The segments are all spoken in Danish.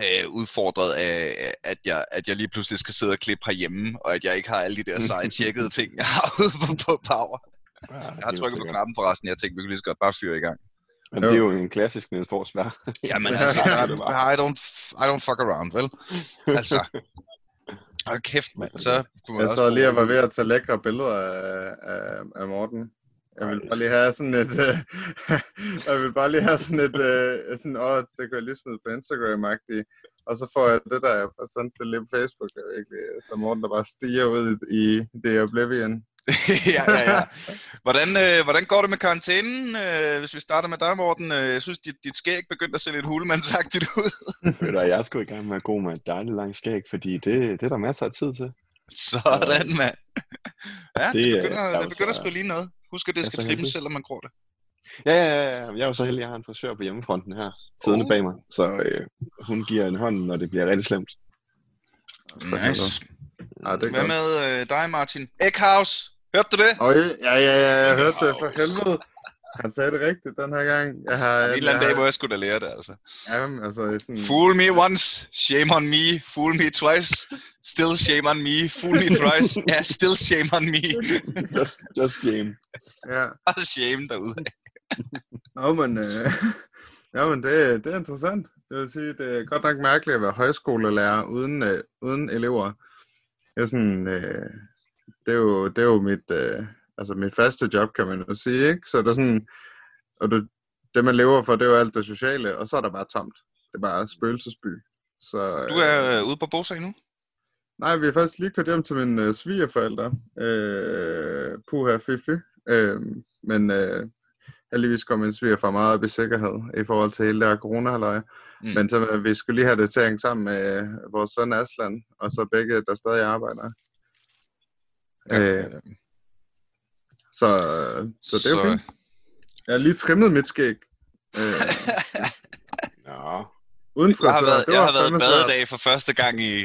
øh, udfordret af, at jeg, at jeg lige pludselig skal sidde og klippe herhjemme, og at jeg ikke har alle de der seje tjekkede ting, jeg har ude på, på Power. Ja, Jeg har trykket på knappen forresten, jeg tænkte, vi kunne lige så godt bare fyre i gang. Men det er jo en klassisk Niels Forsberg. Jamen Ja, altså, det I, don't, I don't fuck around, vel? Altså, hold kæft, mand. Så kunne man Jeg også så lige, jeg var ved at tage lækre billeder af, af, af Morten. Jeg vil bare lige have sådan et, øh, jeg vil bare lige have sådan et, øh, sådan, åh, det kan jeg lige smide på Instagram-agtigt. Og så får jeg det der, jeg får sendt det lige på Facebook, er virkelig, så Morten, der bare stiger ud i det oblivion. ja, ja, ja. Hvordan, øh, hvordan går det med karantænen? Øh, hvis vi starter med dig, Morten. Øh, jeg synes, dit, dit skæg begyndte at se lidt hulemandsagtigt ud. Ved du, jeg skulle i gang med at gå med et dejligt langt skæg, fordi det, det er der masser af tid til. Sådan, mand. Ja, det, Det, øh, begynder, er det begynder så- sgu lige noget. Husk, at det Jeg skal trimmes, selvom man gror det. Ja, ja, ja, ja. Jeg er jo så heldig, at jeg har en frisør på hjemmefronten her, siddende Uh. bag mig. Så øh, hun giver en hånd, når det bliver rigtig slemt. Nice. Ja, det er Hvad godt. med øh, dig, Martin? Eckhouse. Hørte du det? Øj, ja, ja, ja, jeg hørte det for helvede. Han sagde det rigtigt den her gang. Jeg har, En eller anden jeg dag må har, jeg sgu da lære det, altså. Jamen, altså, sådan, Fool me once, shame on me. Fool me twice, still shame on me. Fool me thrice, yeah, still shame on me. just, just shame. ja. Bare shame derude. Nå, men, øh, ja, men det, det er interessant. Jeg vil sige, det er godt nok mærkeligt at være højskolelærer uden, øh, uden elever. Det er, sådan, øh, det er, jo, det er jo mit, øh, altså mit faste job, kan man jo sige. Ikke? Så det er sådan, og det, det man lever for, det er jo alt det sociale, og så er der bare tomt. Det er bare spøgelsesby. Så, Du er øh, ude på Bosa endnu? Nej, vi har faktisk lige kørt hjem til mine øh, svigerforældre. Øh, puha, fy. Øh, men øh, heldigvis kom min svigerfar meget op i sikkerhed i forhold til hele det her corona mm. Men så, øh, vi skulle lige have det til at hænge sammen med øh, vores søn Aslan, og så begge, der stadig arbejder. Øh, Øh, så, så det er jo så- fint. Jeg har lige trimmet mit skæg. Øh, Ja, uden Jeg har frisør. været, det jeg var har været badedag for første gang i...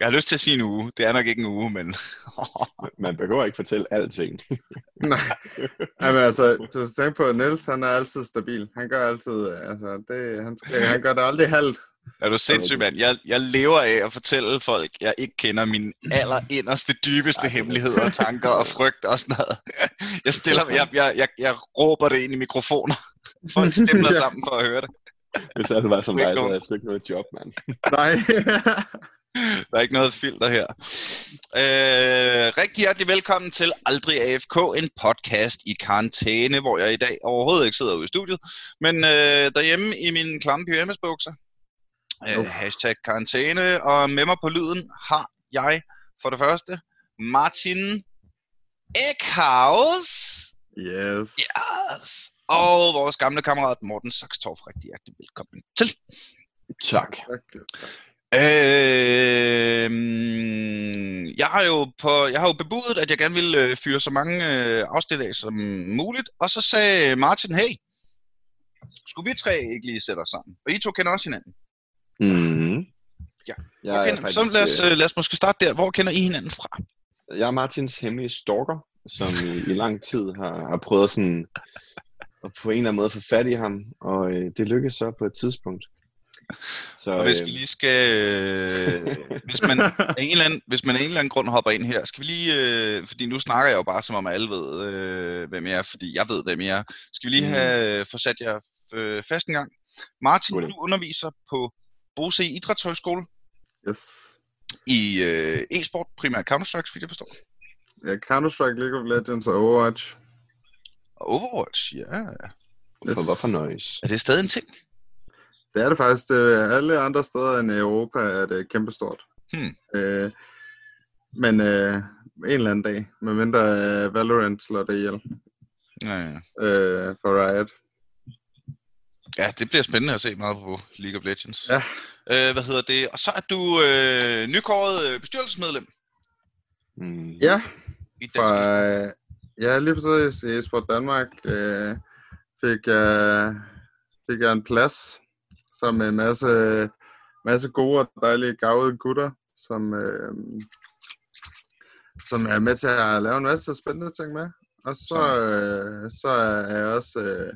Jeg har lyst til at sige en uge. Det er nok ikke en uge, men... man behøver ikke fortælle alting. Nej. Jamen, altså, du skal tænke på, at Niels, han er altid stabil. Han gør altid, øh, altså, det, han, skal, han gør det aldrig halvt. Er du sindssyg, mand? Jeg, jeg lever af at fortælle folk, jeg ikke kender mine aller inderste, dybeste det er- hemmeligheder, tanker og frygt og sådan noget. Jeg stiller, jeg, jeg, jeg, jeg råber det ind i mikrofoner. Folk stemmer Ja. sammen for at høre det. Hvis alt var som dig, så havde jeg sgu ikke noget job, mand. Nej. Der er ikke noget filter her. Øh, rigtig hjertelig velkommen til Aldrig AFK, en podcast i karantæne, hvor jeg i dag overhovedet ikke sidder ude i studiet, men øh, derhjemme i min klamme pyjamasbukser. Øh, Uff. hashtag karantæne, og med mig på lyden har jeg for det første Martin Eckhaus. yes. Yes. Og vores gamle kammerat Morten Saxtorff, rigtig hjertelig velkommen til. Tak. Tak, tak. Øh, jeg har jo på, jeg har jo bebudet, at jeg gerne ville øh, fyre så mange øh, afsnit af som muligt, og så sagde Martin, hey, skulle vi tre ikke lige sætte os sammen? Og I to kender også hinanden. Mm-hmm. Ja. Jeg er, kender, faktisk, så lad os, øh, øh, lad os måske starte der. Hvor kender I hinanden fra? jeg er Martins hemmelige stalker, som i, i lang tid har, har prøvet sådan at på en eller anden måde få fat i ham, og øh, det lykkedes så på et tidspunkt. Så, Og hvis øh, vi lige skal, øh, hvis man af en eller anden, hvis man af en eller anden grund hopper ind her, skal vi lige, øh, fordi nu snakker jeg jo bare som om alle ved, øh, hvem jeg er, fordi jeg ved, hvem jeg er. Skal vi lige Mm. have øh, få sat jer øh, fast en gang? Martin, du underviser på Bose Idrætshøjskole Yes. i øh, e-sport, primært Counter-Strike, fordi jeg forstår. Ja, Counter-Strike, League of Legends og Overwatch. Overwatch, ja. for hvorfor nøjes? Er det stadig en ting? Det er det faktisk. Det er alle andre steder end i Europa er det kæmpestort. Hmm. Øh, men øh, en eller anden dag, medmindre øh, Valorant slår det ihjel Ja, ja. øh, for Riot. ja, det bliver spændende at se meget på League of Legends. Ja. Øh, hvad hedder det? Og så er du øh, nykåret øh, bestyrelsesmedlem Mm. Ja, i fra, øh, ja, lige præcis i Esport Danmark øh, fik, jeg, fik jeg en plads som en masse, masse gode og dejlige gavede gutter, som, øh, som er med til at lave en masse spændende ting med. Og så, øh, så er jeg også øh,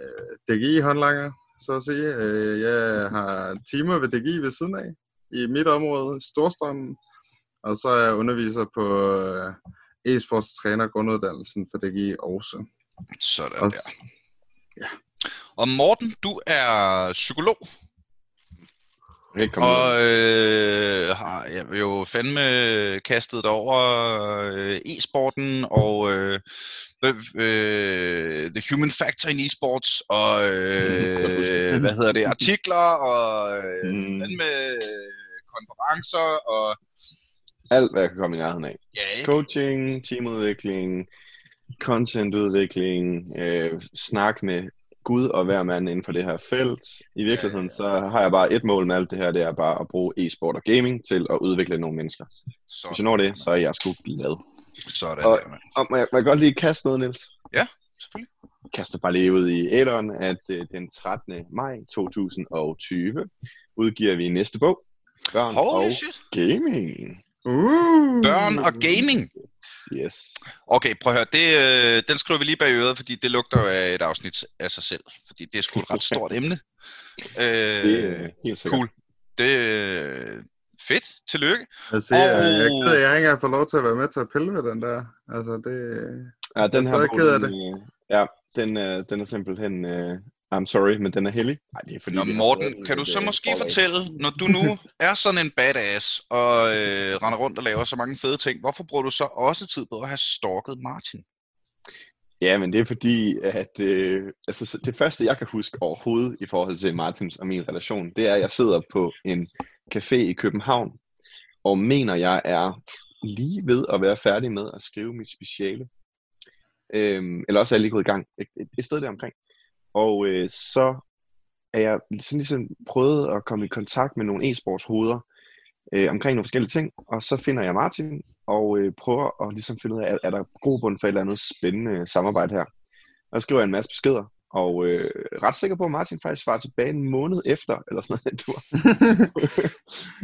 øh, DGI håndlanger så at sige. Øh, jeg har timer ved DGI ved siden af, i mit område, Storstrømmen, og så er jeg underviser på øh, e-sports træner grunduddannelsen for DGI også. Sådan Og, der. Og Morten, du er psykolog, Ikke og øh, har jeg jo fandme kastet dig over øh, e-sporten og øh, øh, øh, The Human Factor in e-sports og Godt øh, husket. hvad hedder det, artikler og øh, Mm. fandme øh, konferencer og Alt, hvad jeg kan komme i nærheden af. ja, ikke? Coaching, teamudvikling, contentudvikling, øh, snak med Gud og hver mand inden for det her felt. I virkeligheden, så har jeg bare et mål med alt det her, det er bare at bruge e-sport og gaming til at udvikle nogle mennesker. Så, Hvis jeg når det, så er jeg sgu glad. Sådan Og- der. Og må jeg, må jeg godt lige kaste noget, Niels? Selvfølgelig. Jeg kaster bare lige ud i æderen, at øh, den 13. maj 2020 udgiver vi næste bog. Børn Holy og shit. gaming. Uh, Børn og gaming. Yes. Okay, prøv at høre. Det, øh, den skriver vi lige bag øret, fordi det lugter af et afsnit af sig selv. Fordi det er sgu et ret stort emne. Øh, Det er helt sikkert. cool. Det er fedt. Tillykke. Jeg siger, jeg, jeg, er Og- ked jeg ikke engang får lov til at være med til at pille ved den der. Altså, det... Ja, den Jeg er her ked af den, øh, ja, den, øh, den er simpelthen, øh, I'm sorry, men den er heldig. Nej, det er fordi, Nå, har Morten, kan du så øh, måske forlag. fortælle, når du nu er sådan en badass og øh, render rundt og laver så mange fede ting, hvorfor bruger du så også tid på at have stalket Martin? Ja, men det er fordi, at øh, altså, så- det første, jeg kan huske overhovedet i forhold til Martins og min relation, det er, at jeg sidder på en café i København, og mener, jeg er lige ved at være færdig med at skrive mit speciale. Øhm, eller også er jeg lige gået i gang. Et, et, et sted der omkring. Og øh, så er jeg sådan ligesom prøvet at komme i kontakt med nogle e-sportshoveder øh, omkring nogle forskellige ting, og så finder jeg Martin, og øh, prøver at ligesom finde ud af, er, er der grobund for et eller andet spændende samarbejde her. Og så skriver jeg en masse beskeder, og øh, ret sikker på, at Martin faktisk svarer tilbage en måned efter, eller sådan noget, du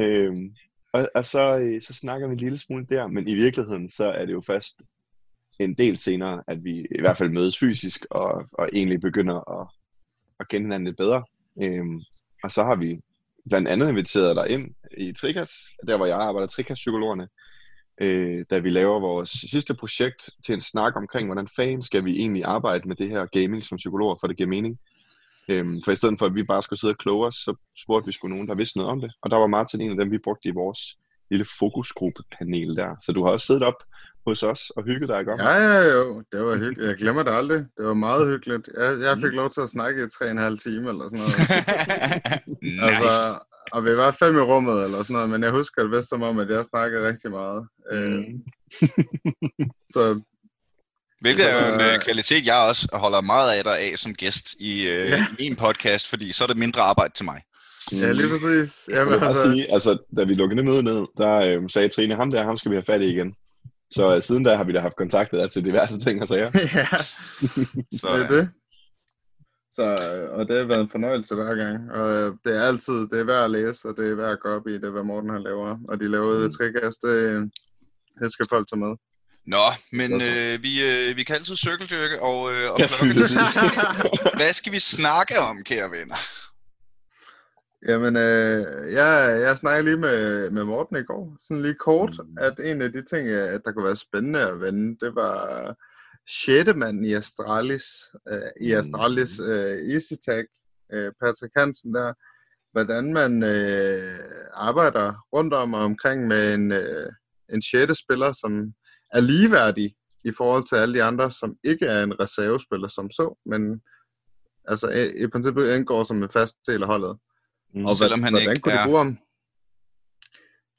øhm, og, og så, øh, så snakker vi en lille smule der, men i virkeligheden, så er det jo først en del senere, at vi i hvert fald mødes fysisk, og, og egentlig begynder at, at kende hinanden lidt bedre. Øhm, og så har vi blandt andet inviteret dig ind i Trikas, der hvor jeg arbejder, Trikas-psykologerne, øh, da vi laver vores sidste projekt til en snak omkring, hvordan fanden skal vi egentlig arbejde med det her gaming som psykologer, for det giver mening. Øhm, for i stedet for, at vi bare skulle sidde og kloge os, så spurgte vi sgu nogen, der vidste noget om det. Og der var Martin en af dem, vi brugte i vores lille fokusgruppepanel der. Så du har også siddet op hos os og hygget dig, ikke om? Ja, ja, jo. Det var hyggeligt. Jeg glemmer det aldrig. Det var meget hyggeligt. Jeg, jeg fik lov til at snakke i tre og en halv time eller sådan noget. nice. Altså, og vi var fem i rummet eller sådan noget, men jeg husker det vist som om, at jeg snakkede rigtig meget. Øh, Mm. så Hvilket er jo en øh, kvalitet, jeg også holder meget af dig af som gæst i, øh, Ja. min podcast, fordi så er det mindre arbejde til mig. ja, lige præcis. Jeg Jamen, vil bare altså, sige, altså, da vi lukkede det møde ned, der øh, sagde Trine, ham der, ham skal vi have fat i igen. Så øh, siden da har vi da haft kontaktet der til diverse ting og sager. ja, Så, det er det. Så, øh, og det har været en fornøjelse hver gang. Og øh, det er altid, det er værd at læse, og det er værd at gå op i, det er, hvad Morten han laver. Og de laver Mm. trikast, det, det skal folk tage med. Nå, men øh, vi, øh, vi kan altid cirkeldyrke, og, øh, og Jeg hvad skal vi snakke om, kære venner? Jamen, øh, jeg, jeg snakkede lige med, med Morten i går, sådan lige kort, Mm. at en af de ting, øh, der kunne være spændende at vende, det var sjette mand i Astralis, øh, i. Astralis øh, Easy Tag, øh, Patrick Hansen der, hvordan man øh, arbejder rundt om og omkring med en, øh, en sjette spiller, som er ligeværdig i forhold til alle de andre, som ikke er en reservespiller som så, men altså i, i princippet indgår som en fast del af holdet. Mm. Og Selvom hvad, han hvordan ikke kunne de er- bruge ham?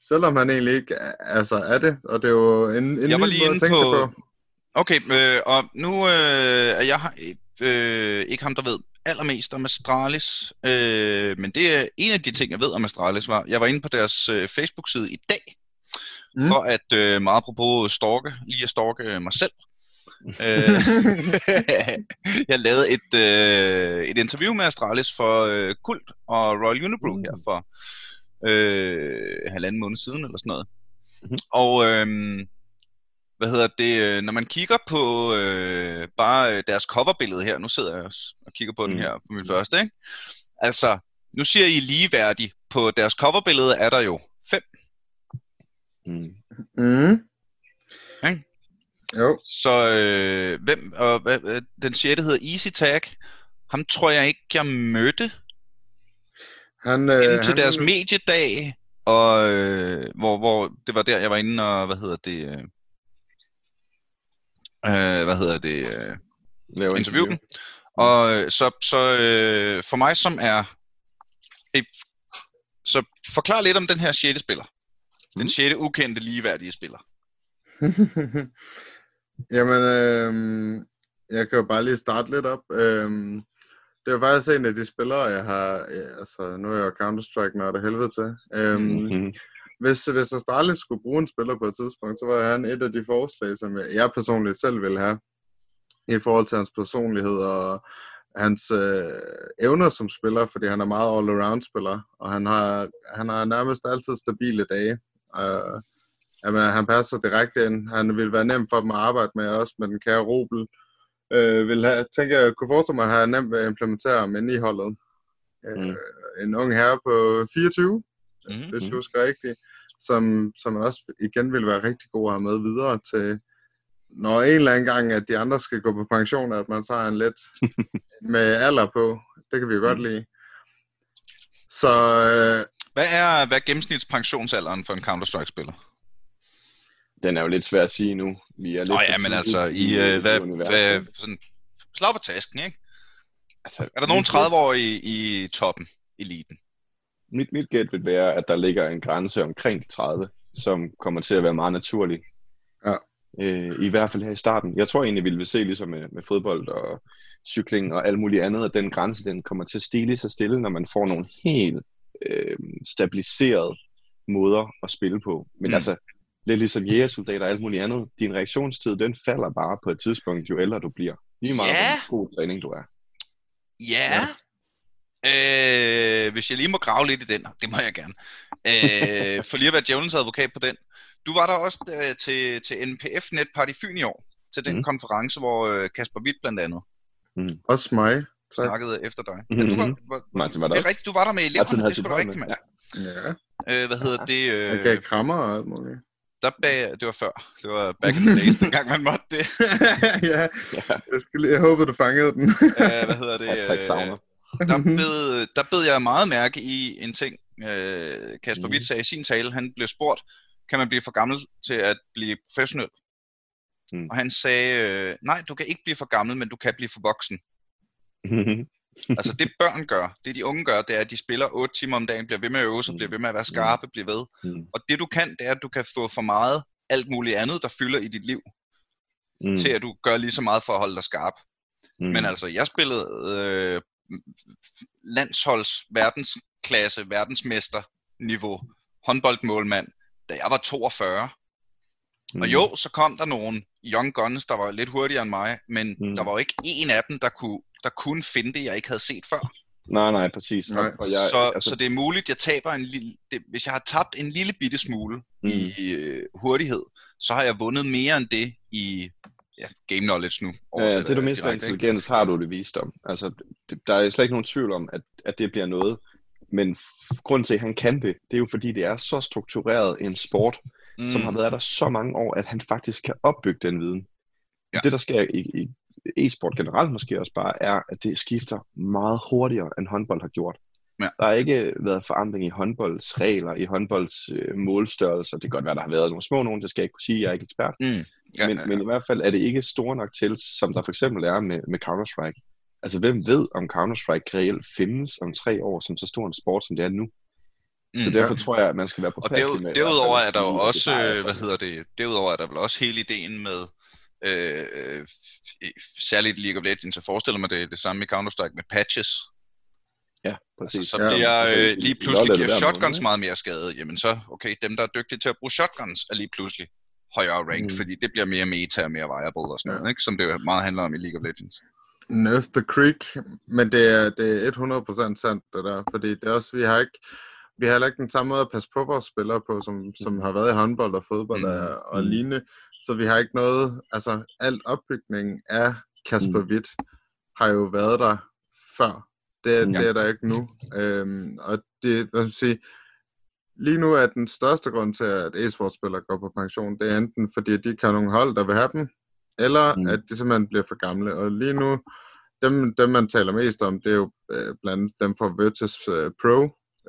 Selvom han egentlig ikke altså er det, og det er jo en, en Jeg ny måde at tænke på- på. Okay, øh, og nu øh, er jeg øh, ikke ham, der ved allermest om Astralis, øh, men det er en af de ting, jeg ved om Astralis. Var, jeg var inde på deres øh, Facebook-side i dag, mm. Mm. for at øh, meget apropos stalke, lige at stalke mig selv. øh, jeg lavede et, øh, et interview med Astralis for øh, Kult og Royal Unibrew Mm. her for øh, halvanden måned siden eller sådan noget. Mhm. Og øh, hvad hedder det, øh, når man kigger på øh, bare øh, deres coverbillede her, nu sidder jeg også og kigger på den Mm. her på min første, ikke? Altså, nu siger I ligeværdig. På deres coverbillede er der jo fem. Mm. Mm. Ikke? Jo. Så øh, hvem, og, hvad, øh, den sjette hedder Easy Tag. Ham tror jeg ikke, jeg mødte Han, øh, inden til han, deres mediedag, og øh, hvor, hvor det var der, jeg var inde og, hvad hedder det, øh, øh, hvad hedder det, øh, Laver interview dem. Og øh, så, så øh, for mig, som er... Øh, så forklar lidt om den her sjette spiller. Den Mhm. sjette ukendte ligeværdige spiller. Jamen, øhm, jeg kan jo bare lige starte lidt op. Øhm, det er jo faktisk en af de spillere, jeg har... Ja, altså, nu er jeg jo Counter-Strike, når det helvede til. Øhm, Mm-hmm. Hvis, hvis Astralis skulle bruge en spiller på et tidspunkt, så var han et af de forslag, som jeg, jeg personligt selv ville have, i forhold til hans personlighed og hans øh, evner som spiller, fordi han er meget all-around spiller, og han har, han har nærmest altid stabile dage. Øh, jamen, han passer direkte ind. Han vil være nem for dem at arbejde med, også med den kære Robel. Øh, vil have, tænker jeg, kunne forestille mig at have nemt ved at implementere ham ind i holdet. Øh, Mm. En ung herre på 24, Mm-hmm. hvis jeg husker rigtigt, som, som også igen vil være rigtig god at have med videre til, når en eller anden gang, at de andre skal gå på pension, at man tager en lidt med alder på. Det kan vi jo godt lide. Så øh, Hvad er, hvad er gennemsnitspensionsalderen for en Counter-Strike-spiller? Den er jo lidt svær at sige nu. Vi er lidt Nå ja, men altså, i, i, øh, hvad, hvad, sådan, slag på tasken, ikke? altså, Er der nogen mit 30-årige i, i toppen, eliten? Mit, mit gæt vil være, at der ligger en grænse omkring de 30, som kommer til at være meget naturlig. Ja. Øh, I hvert fald her i starten. Jeg tror egentlig, vi vil se ligesom med, med fodbold og cykling og alt muligt andet, at den grænse den kommer til at stille sig stille, når man får nogle helt øh, stabiliserede måder at spille på. Men Mm. altså, lidt ligesom jægersoldater og alt muligt andet, din reaktionstid, den falder bare på et tidspunkt, jo ældre du bliver. Lige meget, Ja. hvor god træning du er. Ja. Øh, hvis jeg lige må grave lidt i den, det må jeg gerne. Øh, for lige at være djævelens advokat på den. Du var der også øh, til, til NPF Net Party Fyn i år, til den Mhm. konference, hvor øh, Kasper Witt blandt andet også mig. Tak. snakkede efter dig. Ja, du var, Mhm. var, Martin var der det er rigtigt, du var der med Martin eleverne, havde det skulle rigtigt, mand. Ja. Ja, Øh, hvad hedder det? han gav Øh, krammer og alt muligt. der bag, det var før. Det var back in the days, dengang man måtte det. ja, Ja. jeg, skal lige, jeg håber, du fangede den. Øh, hvad hedder det? Hashtag øh, savner. Der, bed, der bed jeg meget mærke i en ting, øh, Kasper Mhm. Witt sagde i sin tale. Han blev spurgt, kan man blive for gammel til at blive professionel? Mm. Og han sagde, øh, nej, du kan ikke blive for gammel, men du kan blive for voksen. Altså det børn gør, det de unge gør, det er, at de spiller 8 timer om dagen, bliver ved med at øve sig, Mm. bliver ved med at være skarpe, bliver ved. Mm. Og det du kan, det er, at du kan få for meget alt muligt andet, der fylder i dit liv, Mm. til at du gør lige så meget for at holde dig skarp. Mm. Men altså, jeg spillede øh, landsholds verdensklasse, verdensmester niveau, håndboldmålmand, da jeg var 42. Mm. Og jo, så kom der nogle young guns, der var lidt hurtigere end mig, men Mm. der var jo ikke en af dem, der kunne, der kunne finde det, jeg ikke havde set før. Nej, nej, præcis. Nej. Og, jeg, så, altså, så det er muligt, jeg taber en lille... Det, hvis jeg har tabt en lille bitte smule mm. i øh, hurtighed, så har jeg vundet mere end det i ja, game knowledge nu. Ja, det du mister direkte, ikke? intelligens, har du det visdom. Altså, det, der er slet ikke nogen tvivl om, at, at det bliver noget. Men grunden til, at han kan det, det er jo fordi, det er så struktureret en sport, mm. som har været der så mange år, at han faktisk kan opbygge den viden. Ja. Det, der sker i, i e-sport generelt måske også bare, er, at det skifter meget hurtigere, end håndbold har gjort. Ja. Der har ikke været forandring i håndbolds regler, i håndbolds øh, målstørrelser. Det kan godt være, der har været nogle små nogen, det skal jeg ikke kunne sige, jeg er ikke ekspert. Mm. Ja, Ja, men, ja, men i hvert fald er det ikke store nok til, som der for eksempel er med, med Counter-Strike. Altså, hvem ved, om Counter-Strike reelt findes om tre år som så stor en sport, som det er nu? Mm, så derfor tror jeg, at man skal være på Og plads derud, med... i hvert derudover er der jo også, det bare øh, hvad sådan. hedder det, derudover er der vel også hele ideen med, øh, øh, særligt League of Legends, jeg forestiller mig det er det samme i Counter-Strike med patches. Ja, præcis. Altså, så Ja, bliver altså, øh, lige pludselig er giver shotguns meget mere skade. Jamen så, okay, dem der er dygtige til at bruge shotguns er lige pludselig højere ranked, Mm. fordi det bliver mere meta og mere viable og sådan Ja. noget, ikke? som det jo meget handler om i League of Legends. Nerf the Creek, men det er, det er 100% sandt, det der, fordi det er også, vi har ikke, vi har heller ikke den samme måde at passe på vores spillere på, som, som har været i håndbold og fodbold Mm. og, og Mm. lignende, så vi har ikke noget, altså alt opbygningen af Kasper Mm. Witt har jo været der før Det, Mm. det er der ikke nu. Øhm, og det, hvad skal sige, lige nu er den største grund til, at e-sportspillere går på pension, det er enten fordi, at de ikke har nogen hold, der vil have dem, eller Mm. at de simpelthen bliver for gamle. Og lige nu, dem, dem man taler mest om, det er jo øh, blandt andet dem fra Virtus øh, Pro,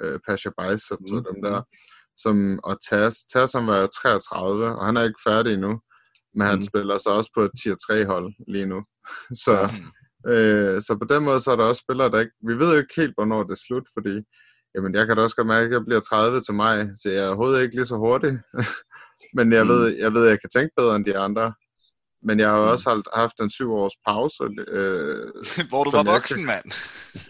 øh, Pasha Bicep, mm. Mm. dem der, som, og Taz. Taz han var jo 33, og han er ikke færdig endnu, men han Mm. spiller så også på et tier 3 hold lige nu. så. Øh, så på den måde, så er der også spillere, der ikke, vi ved jo ikke helt, hvornår det er slut, fordi Jamen, jeg kan da også godt mærke, at jeg bliver 30 til mig, så jeg er overhovedet ikke lige så hurtig. Men jeg, Mm. ved, jeg ved, at jeg kan tænke bedre end de andre. Men jeg har jo Mm. også haft, haft en syv års pause. Øh, Hvor du var jeg voksen, mand.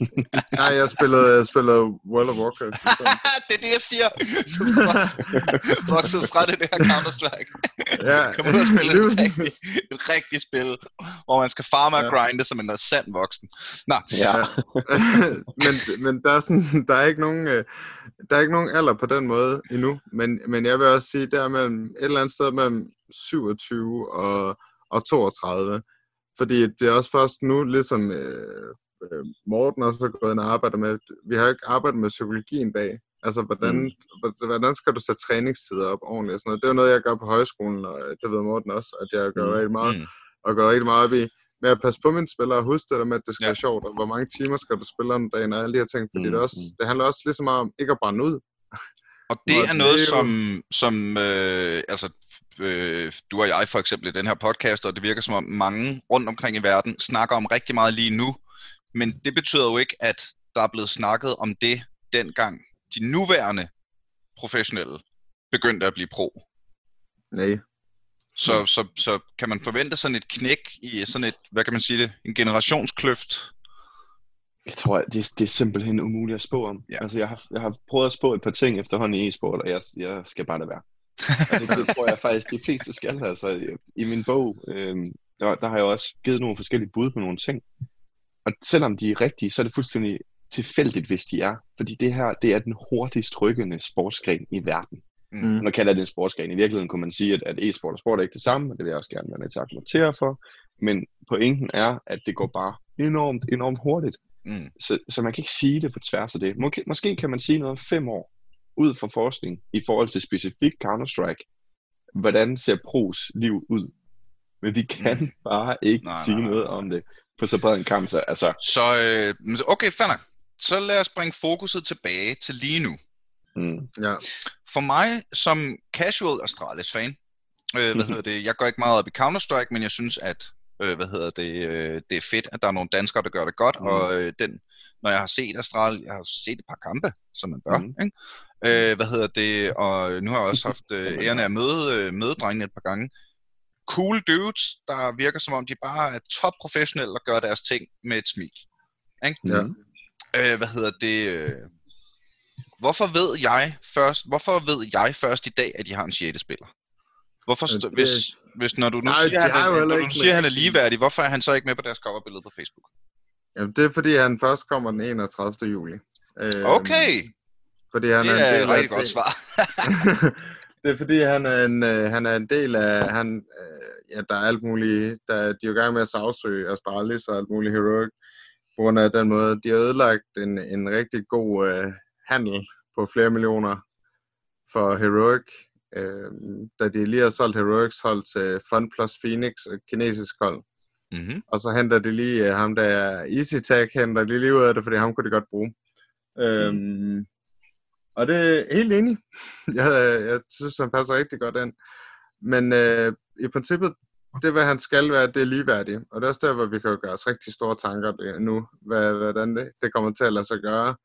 nej, jeg spillede, jeg spillede World of Warcraft. det er det, jeg siger. Du er vokset- fra det der Counter-Strike. ja, Kom ud og spille et rigtigt, et rigtigt spil, hvor man skal farme og Ja. grinde som en sand voksen. Nå, Ja. men, men der er sådan, der er ikke nogen, øh, der er ikke nogen alder på den måde endnu. Men, men jeg vil også sige, der er mellem, et eller andet sted mellem 27 og, og 32. Fordi det er også først nu, ligesom øh, øh, Morten også har gået ind og arbejdet med, vi har ikke arbejdet med psykologien bag. Altså, hvordan, mm. hvordan skal du sætte træningstider op ordentligt og sådan noget. Det er jo noget, jeg gør på højskolen, og det ved Morten også, at jeg gør Mm. rigtig meget mm. og går rigtig meget op i med at passe på mine spillere og huske det der med, at det skal Ja. være sjovt, og hvor mange timer skal du spille om dagen, og alle de her ting, fordi Mm, det, også, mm. det handler også lige så meget om ikke at brænde ud. Og det Og er det noget, er jo- som, som øh, altså, øh, du og jeg for eksempel i den her podcast, og det virker som om mange rundt omkring i verden snakker om rigtig meget lige nu. Men det betyder jo ikke, at der er blevet snakket om det dengang de nuværende professionelle begyndte at blive pro. Nej. Så, så, så kan man forvente sådan et knæk i sådan et, hvad kan man sige det, en generationskløft? Jeg tror, det, det er simpelthen umuligt at spå om. Ja. Altså, jeg har, jeg har prøvet at spå et par ting efterhånden i e-sport, og jeg, jeg skal bare lade være. Altså, det tror jeg faktisk, de fleste skal. Altså, I min bog, øh, der, der har jeg også givet nogle forskellige bud på nogle ting. Og selvom de er rigtige, så er det fuldstændig tilfældigt, hvis de er. Fordi det her, det er den hurtigst rykkende sportsgren i verden. Mm. Nu kalder det en sportsgren. I virkeligheden kunne man sige, at, at e-sport og sport er ikke det samme, og det vil jeg også gerne være med til at argumentere for. Men pointen er, at det går bare enormt, enormt hurtigt. Mm. Så, så man kan ikke sige det på tværs af det. Måske, måske kan man sige noget om fem år, ud fra forskning, i forhold til specifik Counter-Strike. Hvordan ser pros liv ud? Men vi kan Mm. bare ikke Nej, sige nej, noget nej. om det på så bred en kamp. Så, altså, Så øh, okay, fair nok. Så lad os bringe fokuset tilbage til lige nu. mm, Ja. For mig som casual Astralis fan, øh, hvad hedder det, jeg går ikke meget op i Counter-Strike, men jeg synes, at øh, hvad hedder det, øh, det er fedt, at der er nogle danskere, der gør det godt, Mm. og øh, den, når jeg har set Astral, jeg har set et par kampe, som man bør, Mm. ikke? Øh, hvad hedder det, og nu har jeg også haft øh, æren af at møde, øh, møde drengene et par gange. Cool dudes, der virker som om, de bare er top professionelle og gør deres ting med et smil. Ja. mm. Øh, hvad hedder det? Øh, hvorfor ved jeg først, hvorfor ved jeg først i dag, at de har en 6. spiller? Hvorfor, Ja, st- det- hvis, hvis når du nu Nej, siger, han, heller når du siger, at han er ligeværdig, hvorfor er han så ikke med på deres coverbillede på Facebook? Jamen, det er fordi, han først kommer den 31. juli. Øhm, Okay, Fordi han det er, er en et del af rigtig godt svar. det er fordi, han er en, øh, han er en del af, han, øh, ja, der er alt muligt, der, de er jo i gang med at sagsøge Astralis og alt muligt Heroic, på grund af den måde, de har ødelagt en, en rigtig god øh, handel på flere millioner for Heroic, øh, da de lige har solgt Heroics hold til Fun Plus Phoenix, kinesisk hold. mm-hmm. Og så henter de lige uh, ham, der er Easy Tag, henter de lige ud af det, fordi ham kunne de godt bruge. Øhm, og det er helt enig. jeg, jeg synes, han passer rigtig godt ind. Men øh, i princippet, det hvad han skal være, det er ligeværdigt. Og det er også der, hvor vi kan jo gøre os rigtig store tanker nu, hvad, hvordan det, det kommer til at lade sig gøre.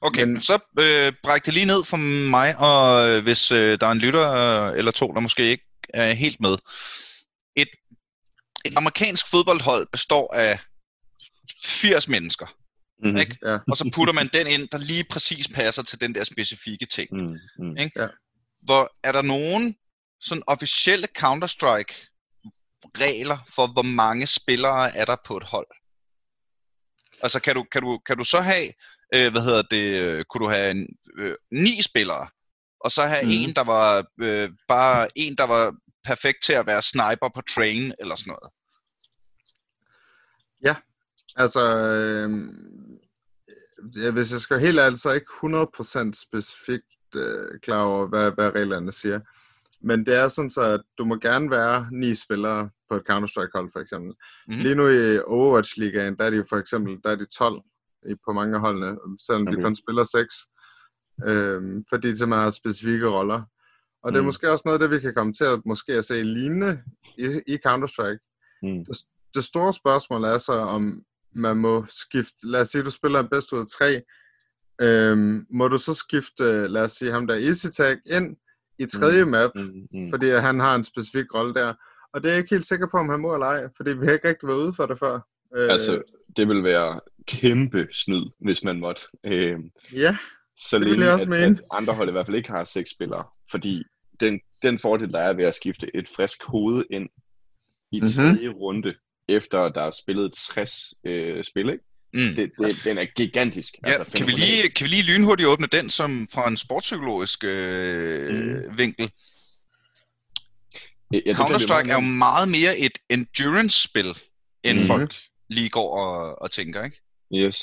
Okay, Men- så øh, bræk det lige ned for mig, og øh, hvis øh, der er en lytter øh, eller to, der måske ikke er helt med. Et, et amerikansk fodboldhold består af 80 mennesker, Mm-hmm. ikke? Ja. og så putter man den ind, der lige præcis passer til den der specifikke ting. Mm, mm. Hvor er der nogen sådan officielle Counter-Strike regler for, hvor mange spillere er der på et hold? Altså kan du, kan du, kan du så have, øh, hvad hedder det, øh, kunne du have en, øh, ni spillere, og så have mm. en, der var øh, bare en, der var perfekt til at være sniper på train, eller sådan noget. Altså, øh, ja, hvis jeg skal helt ærlig, så er jeg ikke 100% specifikt øh, klar over, hvad, hvad reglerne siger. Men det er sådan så, at du må gerne være ni spillere på et Counter-Strike-hold, for eksempel. Mhm. Mm. Lige nu i Overwatch-ligaen, der er de jo for eksempel der er de 12 i, på mange af holdene, selvom okay. De kun spiller 6. Øhm, fordi de simpelthen har specifikke roller. Og det er Mm. måske også noget af det, vi kan komme til at måske at se lignende i, i Counter-Strike. Mm. Det, det store spørgsmål er så, om man må skifte, lad os sige, du spiller en bedst ud af tre, øhm, må du så skifte, lad os sige, ham der Easy Tag ind i tredje mm. map, Mm, mm. fordi han har en specifik rolle der. Og det er jeg ikke helt sikker på, om han må eller ej, fordi vi har ikke rigtig været ude for det før. Øh, Altså, det vil være kæmpe snyd, hvis man måtte. Øh, ja, så Det længe, jeg også at, mene. at andre hold i hvert fald ikke har seks spillere. Fordi den, den fordel, der er ved at skifte et frisk hoved ind i Mhm. tredje mm-hmm. runde, efter der er spillet 60 øh, spil, ikke? Mm. Det, det, den er gigantisk. Ja, kan, vi lige, kan vi lige lynhurtigt åbne den som fra en sportspsykologisk øh, Mm. vinkel? Ja, vi Counter-Strike er jo meget mere et endurance-spil, end Mhm. folk lige går og, og tænker, ikke? Yes.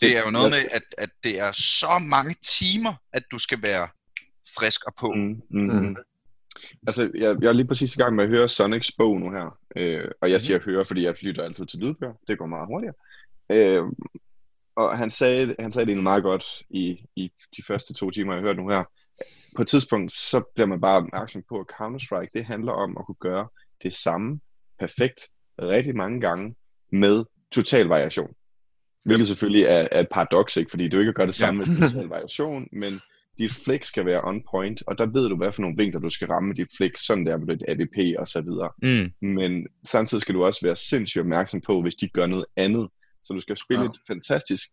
Det er jo noget med, at, at det er så mange timer, at du skal være frisk og på. Mm, mm, Mm. mm. Altså, jeg, jeg er lige præcis i gang med at høre Sonics bog nu her. Øh, og jeg Mhm. siger høre, fordi jeg lytter altid til lydbøger. Det går meget hurtigere. Øh, og han sagde, han sagde det egentlig meget godt i, i de første to timer, jeg hørte nu her. På et tidspunkt, så bliver man bare opmærksom på, at Counter-Strike, det handler om at kunne gøre det samme perfekt rigtig mange gange med total variation. Hvilket selvfølgelig er, er et paradoks, ikke? fordi du ikke kan gøre det Ja. samme med total variation, men dit flick skal være on point, og der ved du, hvad for nogle vinkler du skal ramme med dit flick, sådan der med dit AVP og så videre. Mm. Men samtidig skal du også være sindssygt opmærksom på, hvis de gør noget andet. Så du skal spille Ja. ja. et fantastisk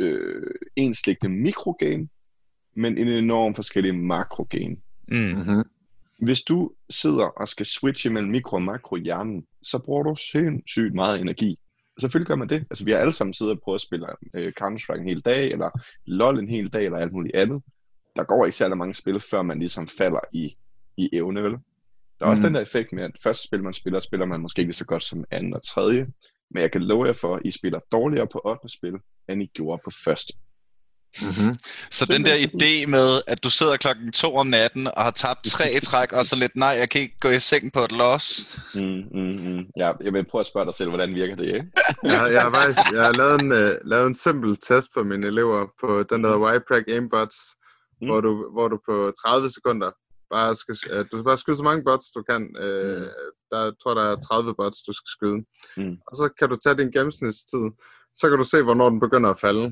øh, enslægende mikrogame, men en enorm forskellig makrogame. Mm. mm-hmm. Hvis du sidder og skal switche mellem mikro og makro i hjernen, så bruger du sindssygt meget energi. Selvfølgelig gør man det. Altså, vi har alle sammen siddet og prøvet at spille øh, Counter-Strike en hel dag, eller LoL en hel dag, eller alt muligt andet. Der går ikke særlig mange spil, før man ligesom falder i, i evne, vel? Der er også Mm. den der effekt med, at første spil, man spiller, spiller man måske ikke så godt som anden og tredje. Men jeg kan love jer for, at I spiller dårligere på 8. spil, end I gjorde på første. Mm-hmm. Så den der idé med, at du sidder klokken to om natten og har tabt tre i træk, og så lidt, nej, jeg kan ikke gå i seng på et loss. Mm, mm, mm. Ja, jeg vil prøve at spørge dig selv, hvordan virker det, ikke? jeg, jeg, har faktisk, jeg har lavet en, uh, lavet en simpel test for mine elever på den der Wipetrack Aimbots, Mm. mm. hvor, du, hvor du på 30 sekunder bare skal, uh, du skal bare skyde så mange bots, du kan. Uh, Mm. der, jeg tror, der er 30 bots, du skal skyde. Mm. Og så kan du tage din gennemsnitstid. Så kan du se, hvornår den begynder at falde.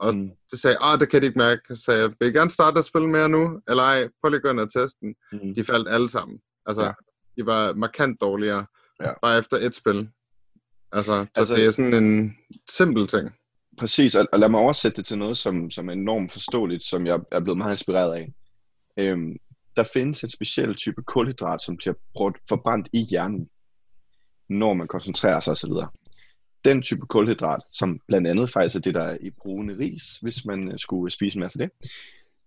Og Mm. det sagde ah, det kan de ikke mærke. Så sagde jeg, vil I gerne starte at spille mere nu? Eller ej, prøv lige at gå ind og teste den. Mm. De faldt alle sammen. Altså, Ja. de var markant dårligere. Ja. Bare efter et spil. Altså, så Altså- det er sådan en simpel ting. Præcis, og, lad mig oversætte det til noget, som, som er enormt forståeligt, som jeg er blevet meget inspireret af. Øhm, der findes en speciel type kulhydrat, som bliver brugt, forbrændt i hjernen, når man koncentrerer sig osv. Den type kulhydrat, som blandt andet faktisk er det, der er i brune ris, hvis man øh, skulle spise en masse af det,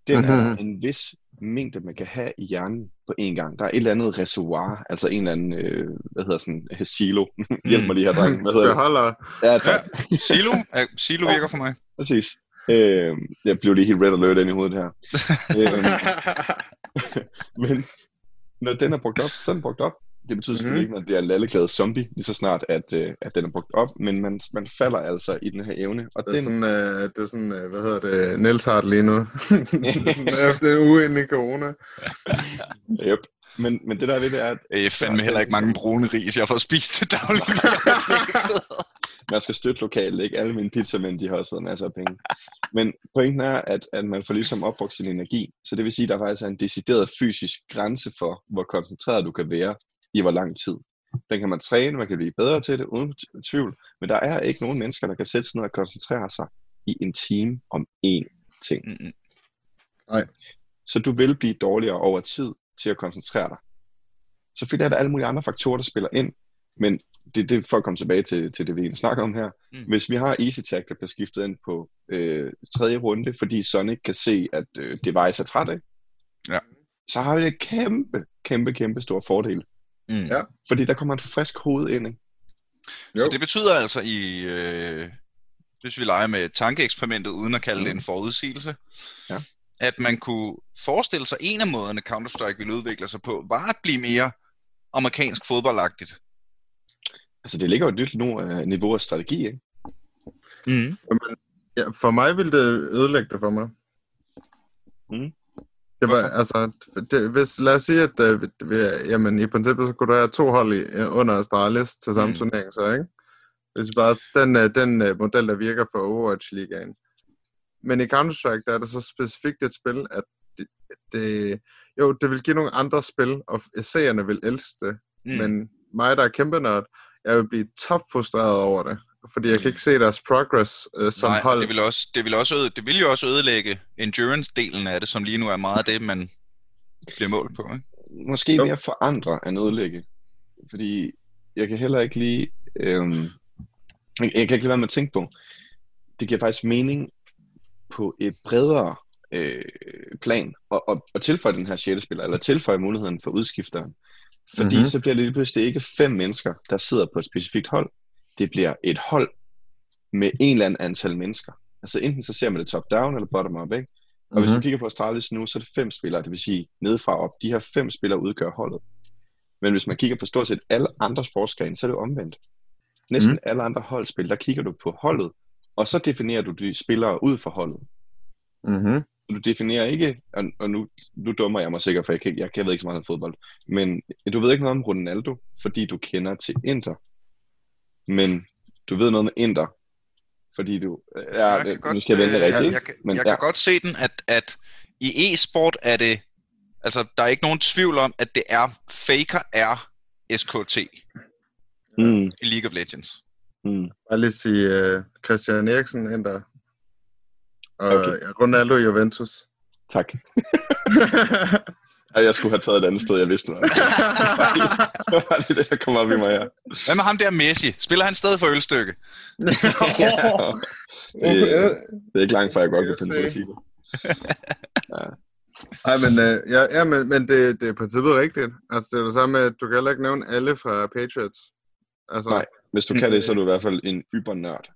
den er en vis mængde, man kan have i hjernen på én gang. Der er et eller andet reservoir, altså en eller anden, øh, hvad hedder sådan, øh, silo. Hjælp mig lige her, dreng. Hvad hedder det? Beholder. Ja, tak. Ja, Silo, ja, Silo virker for mig. Præcis. Øh, jeg blev lige helt red alert ind i hovedet her. øh, men når den er brugt op, så er den brugt op. Det betyder selvfølgelig Mhm. ikke, at man bliver en lalleglad zombie, lige så snart, at, øh, at den er brugt op, men man, man falder altså i den her evne. Og Det er den, sådan, øh, det er sådan øh, hvad hedder det, Niels har det lige nu. Efter en uge ind i corona. yep. men, men det der er ved det er, at Jeg fandme heller ikke mange brune ris, jeg fået spist til daglig. man skal støtte lokalt, ikke? Alle mine pizzamænd, de har også fået masser af penge. Men pointen er, at, at man får ligesom opbrugt sin energi. Så det vil sige, at der faktisk er en decideret fysisk grænse for, hvor koncentreret du kan være i hvor lang tid. Den kan man træne, man kan blive bedre til det, uden tvivl. Men der er ikke nogen mennesker, der kan sætte sig ned og koncentrere sig i en time om én ting. Mm-mm. Så du vil blive dårligere over tid til at koncentrere dig. Selvfølgelig er der alle mulige andre faktorer, der spiller ind, men det, det for at komme tilbage til, til det, vi egentlig snakker om her. Mm. Hvis vi har Easy Tag, der bliver skiftet ind på øh, tredje runde, fordi Sonic kan se, at øh, Device er træt af, Ja. så har vi et kæmpe, kæmpe, kæmpe stor fordel. Mm. Ja. Fordi der kommer en frisk hoved ind. Ikke? Så det betyder altså i, øh, hvis vi leger med tankeeksperimentet, uden at kalde mm. det en forudsigelse, Ja. at man kunne forestille sig, en af måderne Counter-Strike ville udvikle sig på, var at blive mere amerikansk fodboldagtigt. Altså, det ligger jo et nyt nu, uh, niveau af strategi, ikke? Mm. Ja, for mig ville det ødelægge det for mig. Mhm. Det var, altså, det, hvis, lad os sige, at øh, vi, jamen, i princippet, så kunne du have to hold i, øh, under Astralis til samme Mm. turnering, så ikke? Hvis vi bare, den, øh, den øh, model, der virker for Overwatch-ligaen. Men i Counter-Strike, der er det så specifikt et spil, at det, det, jo, det vil give nogle andre spil, og seerne vil elske det. Mm. Mm. Men mig, der er kæmpe nørd, jeg vil blive topfrustreret over det. Fordi jeg kan ikke se deres progress øh, som Nej, hold. det vil, også, det, vil også øde, det vil jo også ødelægge endurance-delen af det, som lige nu er meget af det, man bliver målt på. Ikke? Måske Jo. mere forandre end ødelægge. Fordi jeg kan heller ikke lige... Øhm, jeg, jeg kan ikke lade være med at tænke på, det giver faktisk mening på et bredere øh, plan at, at, at tilføje den her sjette spiller, eller tilføje muligheden for udskifteren. Fordi Mhm. mm-hmm. så bliver det lige pludselig ikke fem mennesker, der sidder på et specifikt hold. Det bliver et hold med en eller anden antal mennesker. Altså enten så ser man det top-down eller bottom-up, ikke? Og hvis du Mhm. kigger på Astralis nu, så er det fem spillere, det vil sige nedefra op. De her fem spillere udgør holdet. Men hvis man kigger på stort set alle andre sportsgrene, så er det omvendt. Næsten mm. alle andre holdspil, der kigger du på holdet, og så definerer du de spillere ud for holdet. Mm-hmm. Du definerer ikke, og, og nu, nu dummer jeg mig sikkert, for jeg, kan, jeg, jeg ved ikke så meget om fodbold, men du ved ikke noget om Ronaldo, fordi du kender til Inter. Men du ved noget med Inter, fordi du... Ja, Jeg kan det, godt, nu skal jeg vente øh, rigtigt, Jeg, jeg, kan- Men jeg ja. kan godt se den, at, at i e-sport er det, altså der er ikke nogen tvivl om, at det er, Faker er SKT Mm, i League of Legends. mm. Jeg lige sige uh, Christian Eriksen ændrer. Og Okay. Ronaldo Juventus. Tak. Ja, jeg skulle have taget et andet sted, jeg vidste noget. Det var lige det, der kom op i mig her. Hvad med ham der Messi? Spiller han stadig for ølstykke? det, det er ikke langt fra, jeg godt kan finde på at se. sige det. Nej, men, uh, ja, ja, men, men det, det er princippet rigtigt. Altså, det er det samme med, at du kan heller ikke nævne alle fra Patriots. Altså, Nej. Hvis du kan det, så er du i hvert fald en ybernørd.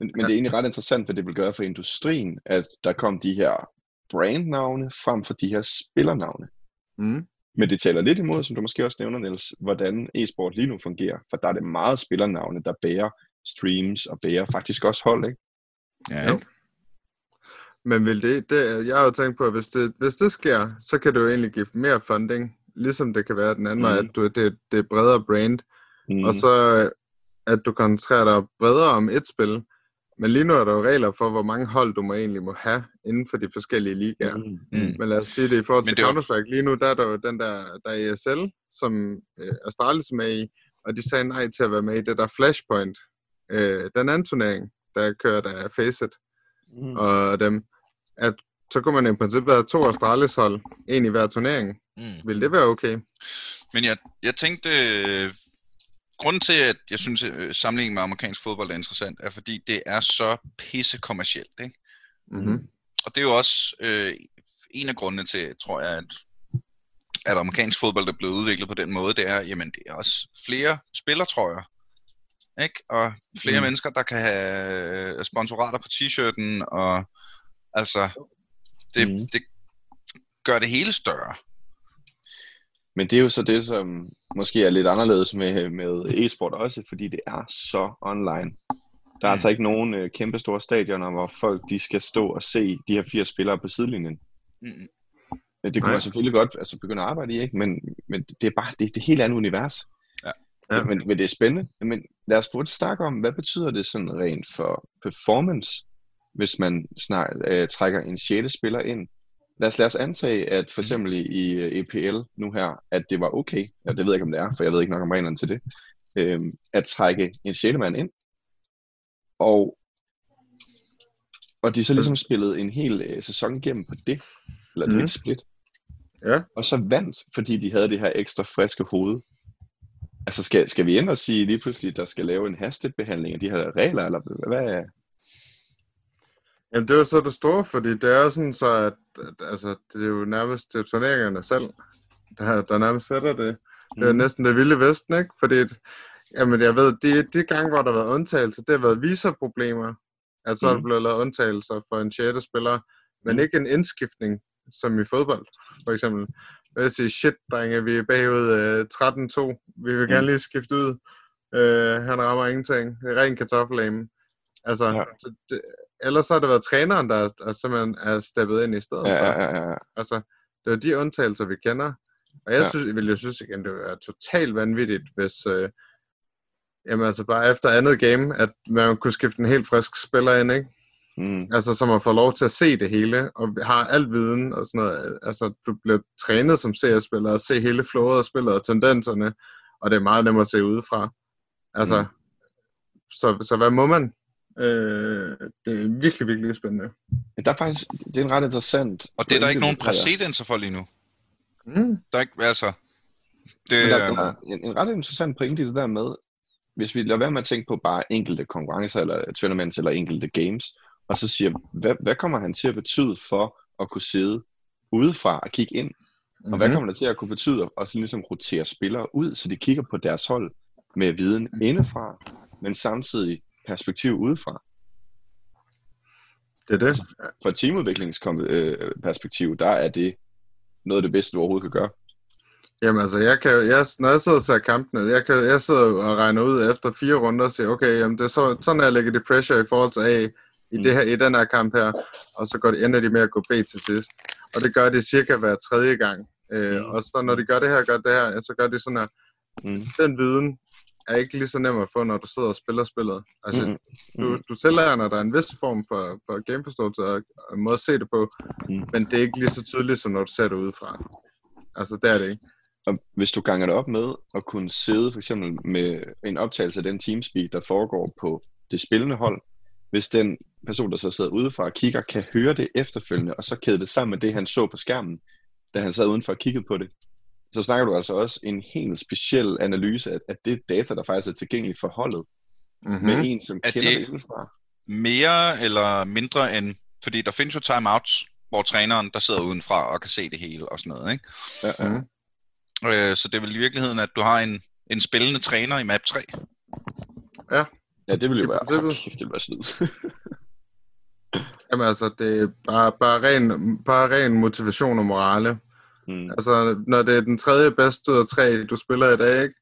Men, men det er egentlig ret interessant, hvad det vil gøre for industrien, at der kom de her brandnavne frem for de her spillernavne. Mm. Men det taler lidt imod, som du måske også nævner, Niels, hvordan e-sport lige nu fungerer. For der er det meget spillernavne, der bærer streams og bærer faktisk også hold, ikke? Ja. Jo. Men vil det, det, jeg har jo tænkt på, at hvis det, hvis det sker, så kan det jo egentlig give mere funding, ligesom det kan være den anden Mm. vej, at du, det, det er bredere brand, Mm. og så at du koncentrerer dig bredere om et spil. Men lige nu er der jo regler for, hvor mange hold du må egentlig må have inden for de forskellige ligaer. Mm. Mm. Men lad os sige det i forhold til jo- Counter-Strike. Lige nu der er der jo den der, der er ESL, som øh, Astralis er med i, og de sagde nej til at være med i det der Flashpoint. Øh, den anden turnering, der kører der Faceit Mm. og dem, at så kunne man i princippet have to Astralis hold, en i hver turnering. Mm. Vil det være okay? Men jeg, jeg tænkte, øh, grunden til, at jeg synes, at sammenligningen med amerikansk fodbold er interessant, er fordi det er så pisse kommercielt. Ikke? Mm-hmm. Og det er jo også øh, en af grundene til, tror jeg, at, at amerikansk fodbold er blevet udviklet på den måde, det er, jamen det er også flere spillertrøjer. Ikke? Og flere mm. Mennesker, der kan have øh, sponsorater på t-shirten, og altså, det, mm. det gør det hele større. Men det er jo så det, som måske er lidt anderledes med, med e-sport også, fordi det er så online. Der er Mm. altså ikke nogen øh, kæmpe store stadioner, hvor folk de skal stå og se de her fire spillere på sidelinjen. Mm. Det kunne Nej. man selvfølgelig godt altså, begynde at arbejde i, ikke? Men, men det er bare det, det er et helt andet univers. Ja. Ja. Men, men det er spændende. Men lad os få et snak om, hvad betyder det sådan rent for performance, hvis man snart øh, trækker en sjette spiller ind? Lad os, lad os antage, at for eksempel i, EPL nu her, at det var okay, ja, det ved jeg ikke, om det er, for jeg ved ikke nok om reglerne til det, øh, at trække en sjette mand ind, og, og de så ligesom spillede en hel øh, sæson igennem på det, eller et Mhm. helt split, Ja. og så vandt, fordi de havde det her ekstra friske hoved. Altså, skal, skal vi ind og sige lige pludselig, at der skal lave en hastebehandling af de her regler, eller hvad? Jamen, det er jo så det store, fordi det er jo sådan så, at, at altså, det er jo nærmest det er turneringerne selv, der, der nærmest sætter det. Det er Mm. næsten det vilde vesten, ikke? Fordi, jamen, jeg ved, de, de gange, hvor der har været undtagelser, det har været visaproblemer. at så er der Mhm. blevet lavet undtagelser for en 6. spiller, men Mhm. ikke en indskiftning, som i fodbold, for eksempel. Jeg vil sige, shit, drenge, vi er bagud øh, 13-2. Vi vil gerne Mhm. lige skifte ud. Øh, han rammer ingenting. Det er ren kartoffelamen. Altså, Ja. det, ellers har det været træneren, der, der simpelthen er steppet ind i stedet Ja, for. ja, ja, ja. Altså, det er de undtagelser, vi kender. Og jeg Ja. synes, jeg vil jo synes igen, det er totalt vanvittigt, hvis... Øh, jamen altså bare efter andet game, at man kunne skifte en helt frisk spiller ind, ikke? Mm. Altså, som har fået lov til at se det hele, og har alt viden og sådan noget. Altså, du bliver trænet som CS-spiller, og se hele flowet af spillet og tendenserne, og det er meget nemmere at se udefra. Altså, mm. så, så hvad må man? Øh, det er virkelig, virkelig spændende. Men der er faktisk, det er en ret interessant... Og det er der ikke nogen præcedenser for lige nu. Mm. Der er ikke, altså... Det, Men der, der er en, en ret interessant pointe i det der med, hvis vi lader være med at tænke på bare enkelte konkurrencer, eller tournaments, eller enkelte games, og så siger, hvad, hvad kommer han til at betyde for at kunne sidde udefra og kigge ind? Og hvad Mhm. kommer det til at kunne betyde at sådan ligesom rotere spillere ud, så de kigger på deres hold med viden indefra, men samtidig perspektiv udefra? Det er det. For et teamudviklingsperspektiv, der er det noget af det bedste, du overhovedet kan gøre. Jamen altså, jeg kan, jeg, når jeg sidder og ser kampene, jeg, kan, jeg sidder og regner ud efter fire runder og siger, okay, jamen det er så, sådan, jeg lægger det pressure i forhold til A i, Mm. det her, i den her kamp her, og så går det, ender de med at gå B til sidst. Og det gør de cirka hver tredje gang. Øh, Mm. Og så når de gør det her, gør det her, så gør de sådan her. Mm. Den viden er ikke lige så nem at få, når du sidder og spiller spillet. Altså, Mm. du, du tillærer dig en vis form for, for gameforståelse og og måde at se det på, Mm. men det er ikke lige så tydeligt, som når du ser det udefra. Altså, det er det ikke. Og hvis du ganger det op med at kunne sidde for eksempel med en optagelse af den teamspeak, der foregår på det spillende hold, hvis den person, der så sidder udefra og kigger, kan høre det efterfølgende, og så kæde det sammen med det, han så på skærmen, da han sad udenfor og kiggede på det, så snakker du altså også en helt speciel analyse af, af det data, der faktisk er tilgængeligt for holdet, Mm-hmm. mm. med en, som Er kender det- det udefra. mere eller mindre end... Fordi der findes jo timeouts, hvor træneren, der sidder udenfra og kan se det hele og sådan noget, ikke? Ja, ja. Mhm. Øh, så det er vel i virkeligheden, at du har en, en spillende træner i map 3. ja, det ville I jo være, princippet. oh, kæft, det ville være snyd. Jamen altså, det er bare, bare, ren, bare ren motivation og morale. Mm. Altså, når det er den tredje bedste ud af tre, du spiller i dag, ikke?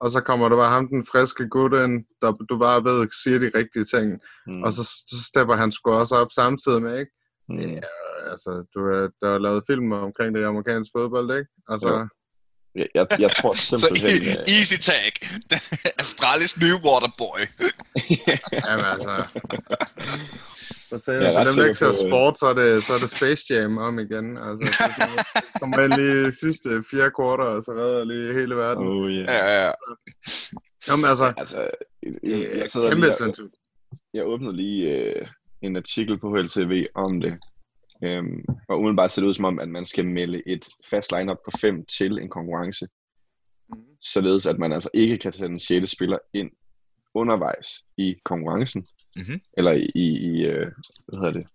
Og så kommer der bare ham, den friske gut ind, der du bare ved, siger de rigtige ting. Mm. Og så, så stepper han sgu også op samtidig med, ikke? mm. Ja, altså, du, er- der er lavet film omkring det i amerikansk fodbold, ikke? Altså, Ja. Jeg, jeg, jeg tror Så simpelthen... e- øh, easy tag. Astralis nye waterboy. jamen altså... Så sagde Jeg er jeg, ret for dem, der ikke ser øh, sport, så er, det, så er det Space Jam om igen. Altså, det kommer ind lige i sidste fire kvarter, og så redder lige hele verden. oh, yeah. Ja, ja, ja. Jamen altså, Altså, jeg, jeg, jeg, kæmpe lige, jeg, jeg åbnede lige øh, en artikel på HLTV om det. Øhm, og umiddelbart ser det ud som om, at man skal melde et fast lineup på fem til en konkurrence. Mhm. Således at man altså ikke kan tage den 6. spiller ind undervejs i konkurrencen. Mhm. Eller i, i, i øh, hvad hedder det,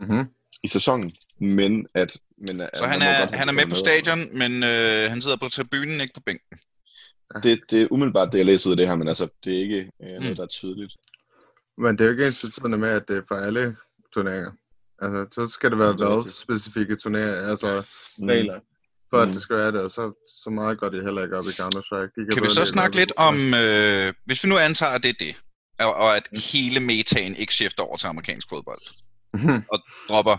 Mm-hmm. i sæsonen. Men at... Men, at Så han er, godt han er med på med. stadion, men øh, han sidder på tribunen, ikke på bænken. Det, det er umiddelbart det, jeg læser ud af det her, men altså, det er ikke øh, noget, Mm. der er tydeligt. Men det er jo ikke ens betydende med, at det er for alle turneringer. Altså, så skal det være rigtigt. specifikke turneringer, altså Mm. regler, for at Mm. det skal være det, og så, så meget går det heller ikke op i Counter-Strike. De Kan vi bedre så snakke lidt om, øh, hvis vi nu antager, at det er det, og, og at hele metaen ikke skifter over til amerikansk fodbold, Mhm. og dropper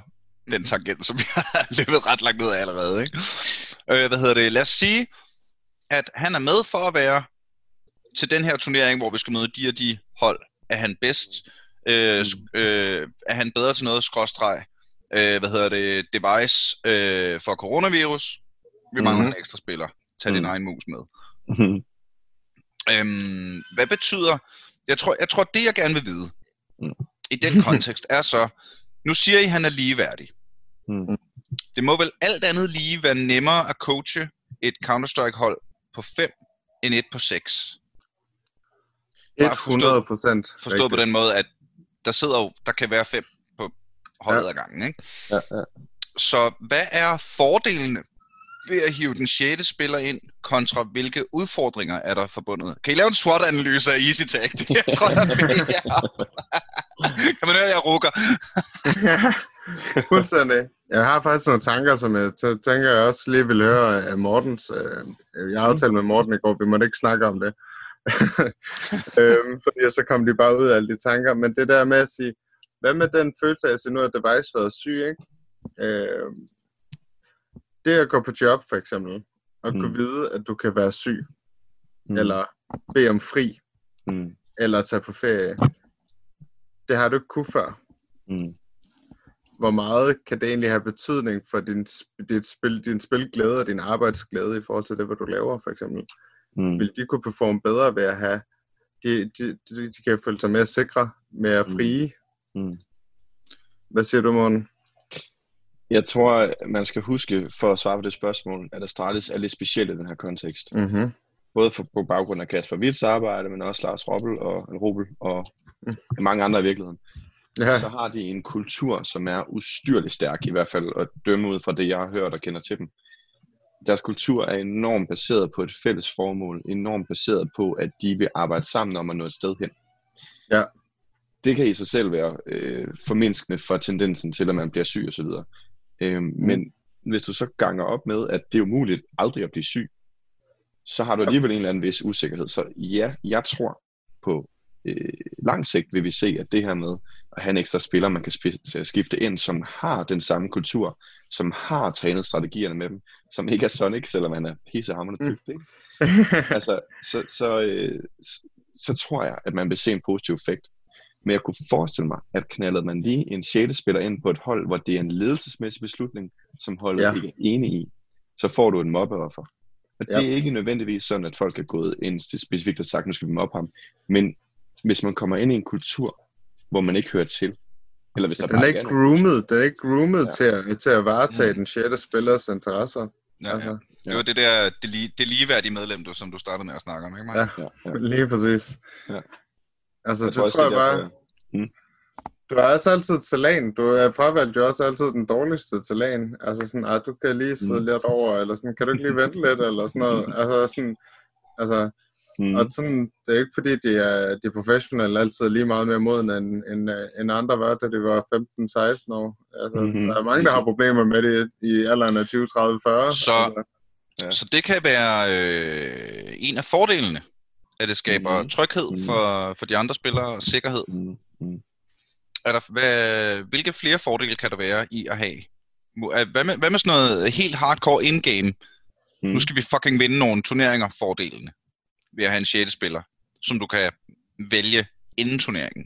den tangent, som vi har løbet ret langt ud af allerede. Ikke? Øh, hvad hedder det? Lad os sige, at han er med for at være til den her turnering, hvor vi skal møde de og de hold. Er han bedst? Øh, sk- øh, er han bedre til noget skråstreg? Øh, hvad hedder det? Device øh, for coronavirus? Vi mangler Mhm. en ekstra spiller. Tag din Mhm. egen mus med. Mhm. Øhm, hvad betyder... Jeg tror, jeg tror, det jeg gerne vil vide, Mm. i den kontekst, er så... Nu siger I, at han er ligeværdig. Mm. Det må vel alt andet lige være nemmere at coache et Counter-Strike-hold på 5 end et på 6. Bare 100 procent. Forstået på den måde, at der sidder jo, der kan være fem på holdet ja. ad gangen. Ikke? Ja, ja. Så hvad er fordelene ved at hive den 6. spiller ind, kontra hvilke udfordringer er der forbundet? Kan I lave en SWOT-analyse af EasyTag? Det tror jeg, det er. kan man høre, at jeg rukker? ja, fuldstændig. Jeg har faktisk nogle tanker, som jeg tænker, jeg også lige vil høre af Mortens. Øh, Jeg aftalte med Morten i går, vi måtte ikke snakke om det. øhm, fordi så kom de bare ud af alle de tanker. Men det der med at sige, hvad med den følelse af at nu har device været syg, ikke? Øh, det at gå på job, for eksempel, og mm. kunne Mm. vide, at du kan være syg, Mm. mm. eller bede om fri, Mm. eller tage på ferie, det har du ikke kunne før. Mm. hvor meget kan det egentlig have betydning for din, dit spil, din spilglæde og din arbejdsglæde i forhold til det, hvad du laver, for eksempel? Mm. Vil de kunne performe bedre ved at have, de, de, de, de kan føle sig mere sikre, mere Mm. frie? Mm. Hvad siger du, Morten? Jeg tror, man skal huske, for at svare på det spørgsmål, at Astralis er lidt speciel i den her kontekst. Mm-hmm. Både for, på baggrund af Kasper Witts arbejde, men også Lars Robbel og Robel og mange andre i virkeligheden. Ja, Så har de en kultur, som er ustyrligt stærk, i hvert fald at dømme ud fra det, jeg har hørt og kender til dem. Deres kultur er enormt baseret på et fælles formål, enormt baseret på, at de vil arbejde sammen om at nå et sted hen. Ja. Det kan i sig selv være øh, formindskende for tendensen til, at man bliver syg osv. Øh, mm. Men hvis du så ganger op med, at det er umuligt aldrig at blive syg, så har du alligevel en eller anden vis usikkerhed. Så ja, jeg tror på øh, lang sigt vil vi se, at det her med at have en ekstra spiller, man kan sp- skifte ind, som har den samme kultur, som har trænet strategierne med dem, som ikke er Sonic, selvom han er pissehammerende Mm. dybt, ikke? altså, så, så, øh, så, så tror jeg, at man vil se en positiv effekt. Men jeg kunne forestille mig, at knaldede man lige en 6. spiller ind på et hold, hvor det er en ledelsesmæssig beslutning, som holdet Ja. ja. ikke er enige i, så får du en mobbeoffer. Og Ja. det er ikke nødvendigvis sådan, at folk er gået ind til specifikt og sagt, nu skal vi mobbe ham. Men hvis man kommer ind i en kultur, hvor man ikke hører til, eller hvis der den er bare ikke er groomet, den er ikke groomet Ja. ja. til, at, til at varetage Mm. den sjette spillers interesser. Ja, altså, ja. Det var det der det, lige, det ligeværdige medlem, du, som du startede med at snakke om, ikke Mark? Ja. Ja, ja. lige præcis. Ja. Altså, Jeg det tror også, tror jeg det er bare... derfor- Du er også altid talan. Du er fravalgt jo også altid den dårligste talan. Altså sådan, at du kan lige sidde Mm. lidt over, eller sådan, kan du ikke lige vente lidt, eller sådan noget. Altså sådan, altså, Mm. og sådan, det er ikke fordi, de er, de er professionelle altid lige meget mere moden, end, end, øh, end andre var, da de var 15-16 år. Altså, Mhm. der er mange, der har problemer med det i alderen af 20, 30, 40. Så- Altså, Ja. Så det kan være øh, en af fordelene, at det skaber Mhm. tryghed Mhm. for, for de andre spillere og sikkerhed. Mm. Mm. Er der, hvad, hvilke flere fordele kan der være i at have? Er- Hvad med, hvad med sådan noget helt hardcore in-game? Mm. Nu skal vi fucking vinde nogle turneringer fordelene ved at have en sjette spiller, som du kan vælge inden turneringen.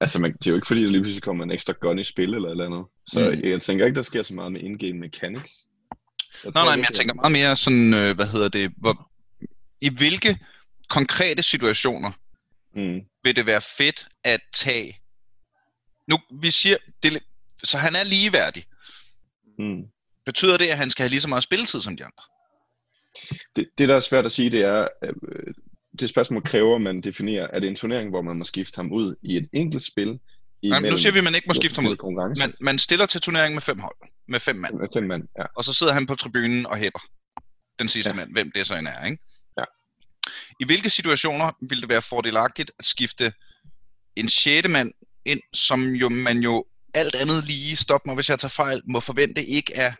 Altså, man, det er jo ikke fordi, der lige pludselig kommer en ekstra gun i spil eller eller andet. Så Mm. mm. jeg tænker ikke, der sker så meget med in-game mechanics. Jeg Nej, nej, men jeg tænker meget mere sådan, øh, hvad hedder det, hvor, i hvilke konkrete situationer Mm. vil det være fedt at tage... Nu, vi siger, det, så han er ligeværdig. Mm. Betyder det, at han skal have lige så meget spilletid som de andre? Det, det, der er svært at sige, det er, øh, det spørgsmål kræver, at man definerer, er det en turnering, hvor man må skifte ham ud i et enkelt spil? Nej, men nu siger vi, at man ikke må skifte ham ud. Man, man stiller til turneringen med fem hold, med fem mand, Med fem mand, ja. og så sidder han på tribunen og hæpper den sidste. Ja. mand, hvem det så end er, ikke? I hvilke situationer vil det være fordelagtigt at skifte en sjette mand ind, som jo man jo alt andet lige, stop mig hvis jeg tager fejl, må forvente ikke er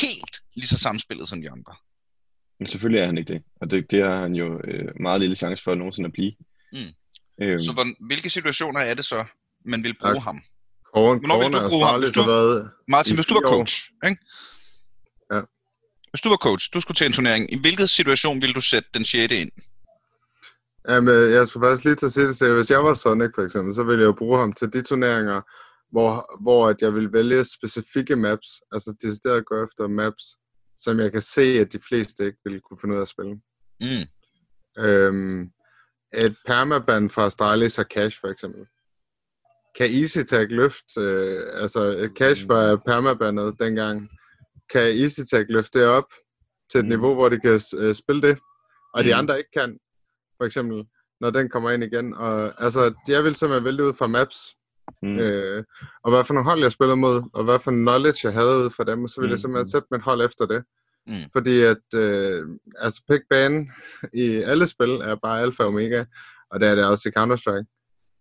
helt lige så samspillet som de andre. Men selvfølgelig er han ikke det. Og det, det har han jo øh, meget lille chance for nogensinde at blive. Mm. Øhm, Så hvilke situationer er det så, man vil bruge Tak. ham? Corona, Hvornår vil du bruge ham? Hvis du-. Martin, hvis du var coach, ikke? Hvis du var coach, du skulle til en turnering, i hvilken situation ville du sætte den sjette ind? Jamen, jeg skulle faktisk lige til at sige det, så hvis jeg var Sonic for eksempel, så ville jeg jo bruge ham til de turneringer, hvor, hvor at jeg vil vælge specifikke maps, altså decideret gå efter maps, som jeg kan se, at de fleste ikke ville kunne finde ud af at spille. Mm. Øhm, et permaban fra Astralis og Cash for eksempel. Kan Easy Tag løfte, øh, altså Cash var permabandet dengang, kan Easy Tag løfte det op til et Mm. niveau, hvor de kan øh, spille det, og de Mm. andre ikke kan, for eksempel, når den kommer ind igen. Og, altså, jeg vil simpelthen vælge ud fra maps, mm, øh, og hvad for nogle hold jeg spiller mod, og hvad for knowledge jeg havde ud fra dem, og så vil jeg Mm. simpelthen sætte mit hold efter det. Mm. Fordi at, øh, altså pick bane i alle spil er bare alfa og omega, Og det er det også i Counter-Strike.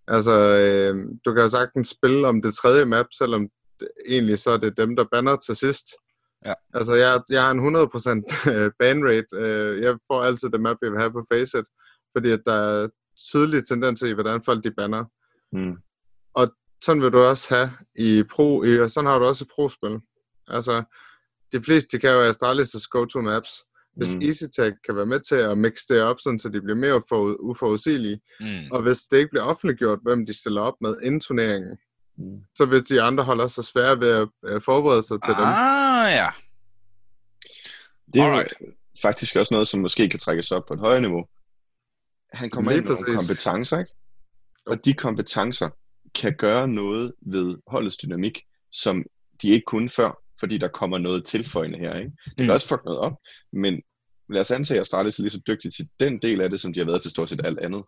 Altså, øh, du kan jo sagtens spille om det tredje map, selvom det, egentlig så er det dem, der banner til sidst. Ja. Altså, jeg, jeg har en 100% ban rate. Øh, jeg får altid det map, jeg vil have på Faceit, fordi at der er tydelig tendens i, hvordan folk de banner. Mm. Sådan vil du også have i pro, og sådan har du også i pro-spil. Altså, de fleste kan jo Astralis' go-to maps. Hvis Mm. EasyTag kan være med til at mixe det op, sådan, så de bliver mere for, uforudsigelige, Mm. og hvis det ikke bliver offentliggjort, hvem de stiller op med inden turneringen. Så vil de andre holde også svære ved at forberede sig til dem. Ah, ja. Det er Alright. faktisk også noget, som måske kan trækkes op på et højere niveau. Han kommer Lige ind med nogle kompetencer, ikke? Og de kompetencer kan gøre noget ved holdets dynamik, som de ikke kunne før, fordi der kommer noget tilføjende her, ikke? Det kan Mm. også fuck noget op, men lad os antage, at Astralis er lige så dygtig til den del af det, som de har været til stort set alt andet.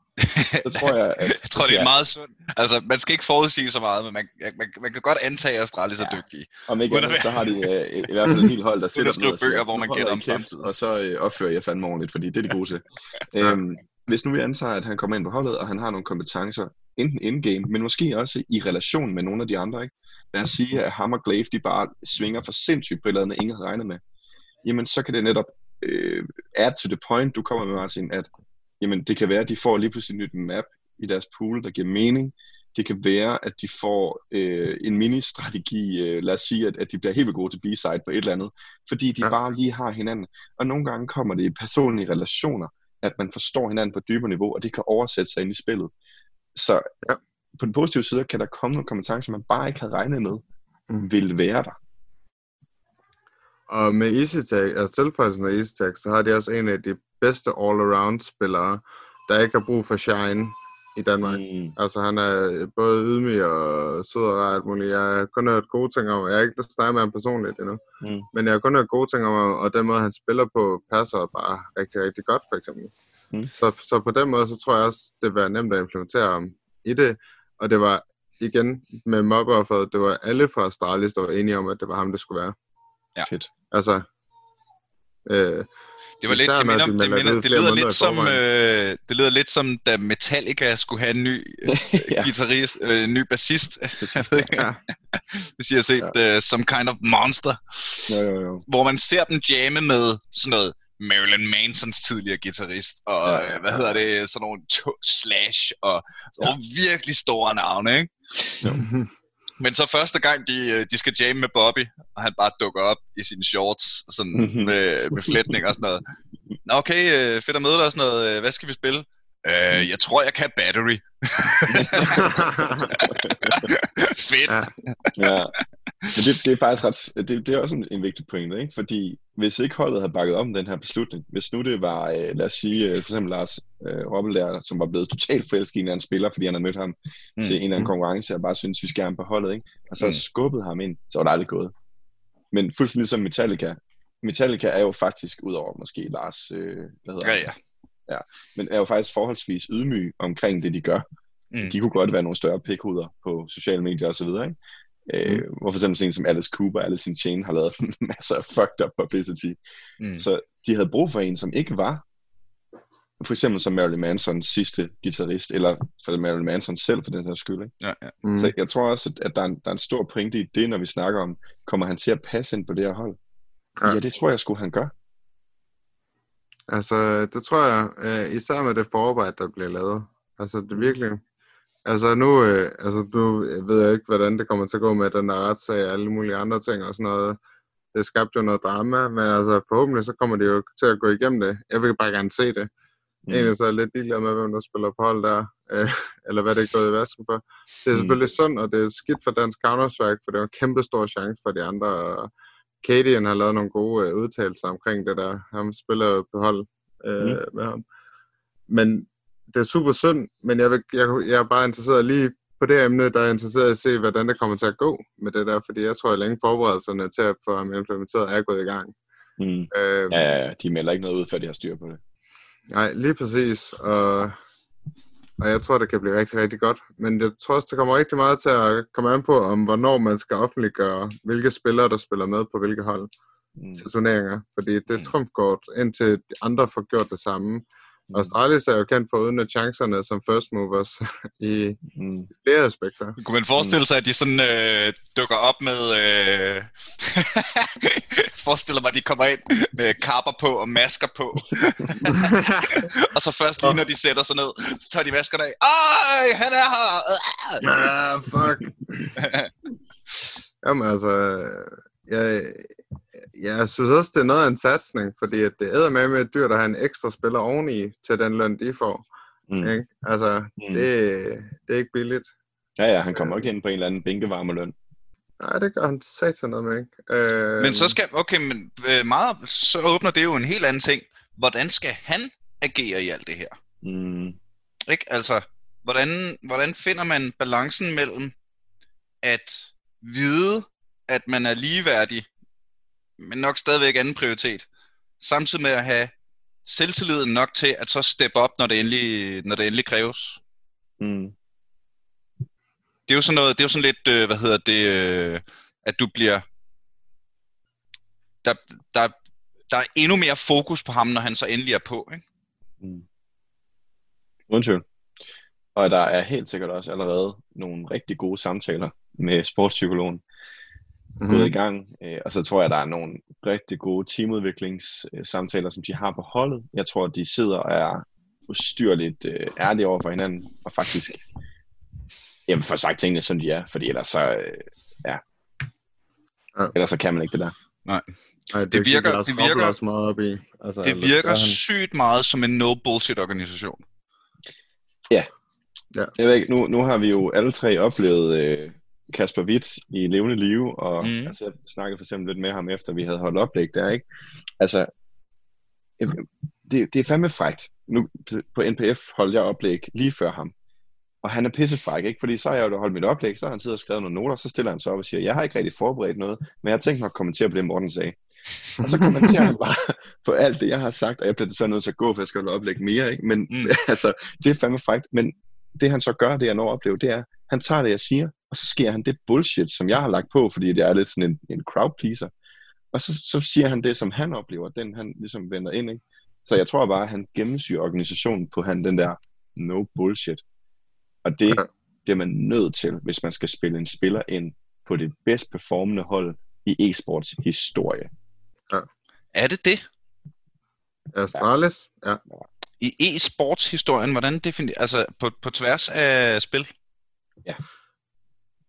Så tror jeg, at... Jeg tror, det er meget sundt. Altså, man skal ikke forudsige så meget, men man, man, man kan godt antage, at Astralis er Ja. dygtige. Om ikke andet, så har de øh, i hvert fald en hel hold, der sætter skrive bøger, hvor man "Nu gætter om kæft, fremtiden." Og så øh, opfører jeg fandme ordentligt, fordi det er de gode til. Øhm, hvis nu vi antager, at han kommer ind på holdet, og han har nogle kompetencer, enten in-game, men måske også i relation med nogle af de andre, ikke? Lad os sige, at ham og Glaive, de bare svinger for sindssygt på et eller andet, ingen havde regnet med. Jamen, så kan det netop øh, add to the point, du kommer med, Martin, at jamen, det kan være, at de får lige pludselig et nyt map i deres pool, der giver mening. Det kan være, at de får øh, en mini-strategi, øh, lad os sige, at, at de bliver helt vildt gode til B-side på et eller andet, fordi de Ja. bare lige har hinanden. Og nogle gange kommer det i personlige relationer, at man forstår hinanden på et dybere niveau, og det kan oversætte sig ind i spillet. Så Ja. på den positive side kan der komme nogle kompetencer, man bare ikke havde regnet med, Mm. vil være der. Og med EasyTag, altså tilføjelsen af EasyTag, så har de også en af de bedste all-around-spillere, der ikke har brug for shine i Danmark. Mm. Altså han er både ydmyg og sød og rar og alt muligt. Jeg har kun hørt gode ting om, jeg har ikke snakket med ham personligt endnu, Mm. men jeg har kun hørt gode ting om ham, og den måde han spiller på passer bare rigtig, rigtig godt for eksempel. Mm. Så, så på den måde, så tror jeg også, det var nemt at implementere ham i det, og det var igen med mobbeofferet, det var alle fra Astralis, der var enige om, at det var ham, det skulle være. Ja. Fedt. Altså, øh, Det var lidt, det, minder, de det, minder, det lyder lidt som, øh, det lyder lidt som, da Metallica skulle have en ny ja, ja. guitarist, øh, ny bassist. ja, Hvis I har set ja. uh, Some Kind of Monster, Jo, jo, jo. hvor man ser dem jamme med sådan noget Marilyn Mansons tidligere guitarist, og Ja, ja, ja, hvad hedder det, sådan nogle to- Slash, og nogle virkelig store navne, ikke? Men så første gang, de, øh, de skal jamme med Bobby, og han bare dukker op i sine shorts, sådan Mhm. med, med flætning og sådan noget. Nå, okay, øh, fedt at møde dig og sådan noget. Hvad skal vi spille? Øh, jeg tror, jeg kan Battery. fedt. Ja. ja. Men det, det er faktisk ret, det, det er også en, en vigtig pointe, ikke? Fordi hvis ikke holdet havde bakket op om den her beslutning, hvis nu det var, øh, lad os sige, øh, for eksempel Lars øh, Robbel der, som var blevet totalt forelsket i en eller anden spiller, fordi han havde mødt ham mm. til en eller anden konkurrence, og bare synes vi skal have ham på holdet, ikke? Og så Mm. mm. skubbet ham ind, så var det aldrig gået. Men fuldstændig ligesom Metallica. Metallica er jo faktisk, udover måske Lars, øh, hvad hedder Ja, han? ja. men er jo faktisk forholdsvis ydmyg omkring det, de gør. Mm. De kunne godt være nogle større pikhuder på sociale medier og så videre, ikke? Øh, hvor for eksempel sådan en som Alice Cooper, Alice in Chain har lavet masser af fucked up publicity. Mm. Så de havde brug for en, som ikke var for eksempel som Marilyn Mansons sidste guitarist, eller for Marilyn Manson selv for den her skyld. Ikke? Ja, ja. Mm. Så jeg tror også, at, der, er en, der er en stor pointe i det, når vi snakker om, kommer han til at passe ind på det her hold? Ja. Ja, det tror jeg sgu, han gør. Altså, det tror jeg, øh, især med det forarbejde, der bliver lavet. Altså, det virkelig... Altså nu, øh, altså, nu ved jeg ikke, hvordan det kommer til at gå med den der retssag og alle mulige andre ting og sådan noget. Det skabte jo noget drama, men altså forhåbentlig så kommer de jo til at gå igennem det. Jeg vil bare gerne se det. Mm. Egentlig så er jeg lidt ligeglad med, hvem der spiller på hold der, øh, eller hvad det er gået i vasken for. Det er Mm. selvfølgelig synd, og det er skidt for dansk Counter-Strike, for det er jo en kæmpe stor chance for de andre. Og Cadian har lavet nogle gode øh, udtalelser omkring det der. Han spiller jo på hold øh, mm. med ham. Men det er super synd, men jeg, vil, jeg, jeg er bare interesseret lige på det emne, der er interesseret i at se, hvordan det kommer til at gå med det der, fordi jeg tror, at længe forberedelserne til at få ham implementeret er gået i gang. Mm. Øh, Ja, ja, ja, de melder ikke noget ud, før de har styr på det. Nej, lige præcis. Og, og jeg tror, det kan blive rigtig, rigtig godt. Men jeg tror også, det kommer rigtig meget til at komme an på, om hvornår man skal offentliggøre, hvilke spillere, der spiller med på hvilke hold Mm. til turneringer. Fordi det er Mm. trumfkort, indtil de andre får gjort det samme. Mm. Astralis er jo kendt for at udnytte chancerne som first movers i Mm. flere aspekter. Kunne man forestille sig, at de sådan øh, dukker op med... Øh... forestiller mig, at de kommer ind med kapper på og masker på. og så først lige når de sætter sig ned, så tager de maskerne af. Ej, han er her! ah, fuck. Jamen altså, jeg, jeg synes også, det er noget af en satsning, fordi at det æder med med et dyr, der har en ekstra spiller oveni til den løn, de får. Mm. Ikke? Altså, Mm. det, det er ikke billigt. Ja, ja, han kommer ikke ind på en eller anden bænkevarmeløn. Nej, det gør han satan noget med, ikke? Øh, Men så skal... Okay, men øh, meget, så åbner det jo en helt anden ting. Hvordan skal han agere i alt det her? Mm. Ikke? Altså, hvordan, hvordan finder man balancen mellem at vide, at man er ligeværdig, men nok stadigvæk anden prioritet, samtidig med at have selvtilliden nok til at så steppe op, når det endelig, når det endelig kræves. Mm. Det er jo sådan noget, det er jo sådan lidt, øh, hvad hedder det, øh, at du bliver, der, der, der er endnu mere fokus på ham, når han så endelig er på, ikke? Mm. Uden tvivl. Og der er helt sikkert også allerede nogle rigtig gode samtaler med sportspsykologen Mhm. gået i gang. Øh, Og så tror jeg, der er nogle rigtig gode teamudviklingssamtaler, som de har på holdet. Jeg tror, de sidder og er ustyrligt øh, ærlige over for hinanden, og faktisk jamen, får sagt tingene, som de er, fordi ellers så, øh, ja. Ja. Ellers så kan man ikke det der. Nej, det, det virker- det Roppel virker- også meget op i. Altså, Det virker han- sygt meget som en no-bullshit-organisation. Jeg ved ikke, nu, nu har vi jo alle tre oplevet øh, Kasper Witt i levende live, og Mm. altså, jeg snakkede for eksempel lidt med ham, efter vi havde holdt oplæg der, ikke? Altså, det, det er fandme frækt. Nu, på NPF holdt jeg oplæg lige før ham, og han er pissefræk, ikke? Fordi så har jeg jo holdt mit oplæg, så har han siddet og skrevet nogle noter, så stiller han sig op og siger, jeg har ikke rigtig forberedt noget, men jeg har tænkt mig at kommentere på det, Morten sagde. Og så kommenterer han bare på alt det, jeg har sagt, og jeg bliver desværre nødt til at gå, for jeg skal holde oplæg mere, ikke? Men mm. altså, det er fandme frækt, men det han så gør, det jeg når at opleve, det er, han tager det, jeg siger, og så sker han det bullshit, som jeg har lagt på, fordi det er lidt sådan en, en crowd pleaser. Og så, så siger han det, som han oplever, den han ligesom vender ind, ikke? Så jeg tror bare, at han gennemsyrer organisationen på han den der no bullshit. Og det Ja. bliver man nødt til, hvis man skal spille en spiller ind på det bedst performende hold i e-sports historie. Er det det? Astralis? Ja. I e-sports-historien, hvordan definerer... Altså, på, på tværs af spil?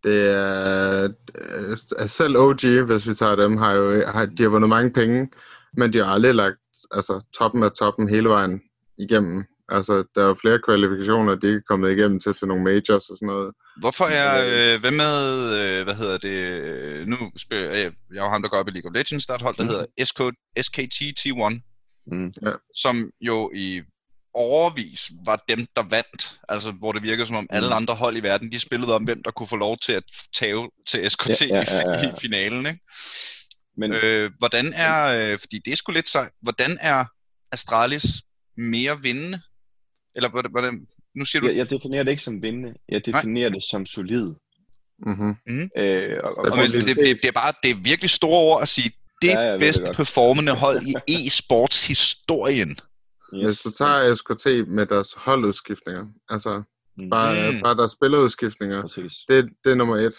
Det er, øh, selv OG, hvis vi tager dem, har jo har, de har vundet mange penge, men de har aldrig lagt altså, toppen af toppen hele vejen igennem. Altså, der er jo flere kvalifikationer, de ikke er kommet igennem til, til nogle majors og sådan noget. Hvorfor er... Øh, hvad med... Øh, hvad hedder det... øh, Nu spiller jeg... Jeg er jo ham, der går op i League of Legends. Der er et hold, der Mhm. hedder SK, SKT T1, Mm. som jo i overvis var dem, der vandt. Altså, hvor det virkede som om alle Mhm. andre hold i verden, de spillede om, hvem der kunne få lov til at tage til SKT Ja, ja, ja, ja. I, fi- i finalen, ikke? Men Øh, hvordan er, øh, fordi det er sgu lidt sejt, hvordan er Astralis mere vindende? Eller hvordan, nu siger du, jeg, jeg definerer det ikke som vindende, jeg definerer det som solid. Mm-hmm. Øh, og, og og men, Stabilitet. det, det, det, er bare det er virkelig store ord at sige, det Ja, det bedst performende hold i e-sports historien. Hvis du tager SKT med deres holdudskiftninger, altså bare, Mm. bare deres spillerudskiftninger, Præcis. det, det er nummer et.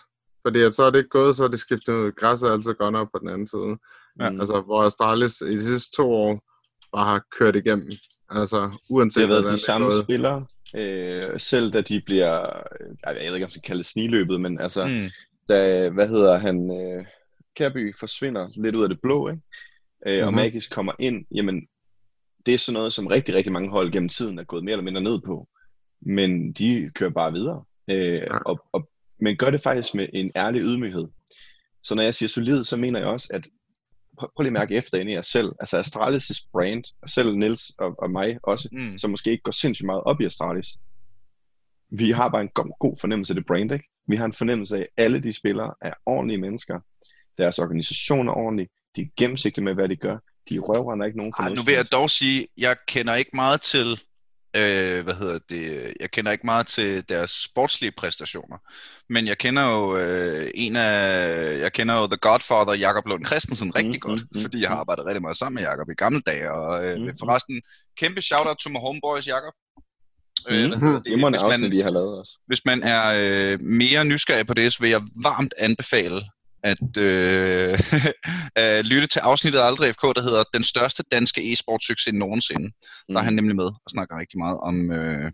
Fordi at så er det ikke gået, så er det skiftet ud. Græsset er altid gået op på den anden side. Ja. Mm. Altså, hvor Astralis i de sidste to år bare har kørt igennem. Altså, uanset det har været hvordan de samme gået. spillere, øh, selv da de bliver, jeg ved ikke, om man skal kalde det sniløbet, men altså, mm. Da, hvad hedder han, øh, Kærby forsvinder lidt ud af det blå, ikke? Øh, mm-hmm. og Mhm. Magis kommer ind, jamen, det er sådan noget, som rigtig, rigtig mange hold gennem tiden er gået mere eller mindre ned på. Men de kører bare videre. Øh, Ja. og, og, men gør det faktisk med en ærlig ydmyghed. Så når jeg siger solid, så mener jeg også, at prøv, lige at mærke efter ind i jer selv. Altså Astralis' brand, og selv Nils og, og mig også, Mm. som måske ikke går sindssygt meget op i Astralis. Vi har bare en god, god fornemmelse af det brand, ikke? Vi har en fornemmelse af, at alle de spillere er ordentlige mennesker. Deres organisation er ordentlig. De er gennemsigtige med, hvad de gør. De røvrender ikke nogen for Ej, nu vil jeg dog sige, jeg kender ikke meget til Øh, hvad hedder det? Jeg kender ikke meget til deres sportslige præstationer, men jeg kender jo øh, en af, jeg kender jo The Godfather, Jakob Lund Christensen, rigtig Mm, godt, mm, mm, fordi jeg har mm. arbejdet rigtig meget sammen med Jakob i gamle dage, og øh, Mm, mm, forresten, kæmpe shout-out til my homeboys, Jakob. Mm, hvad hedder det? Det må Hvis man- afsnit, I har lavet også. hvis man er øh, mere nysgerrig på det, så vil jeg varmt anbefale at øh, at lytte til afsnittet af Aldrig FK, der hedder Den største danske e-sportsucces nogensinde. Der er Mm. han nemlig med og snakker rigtig meget om, øh,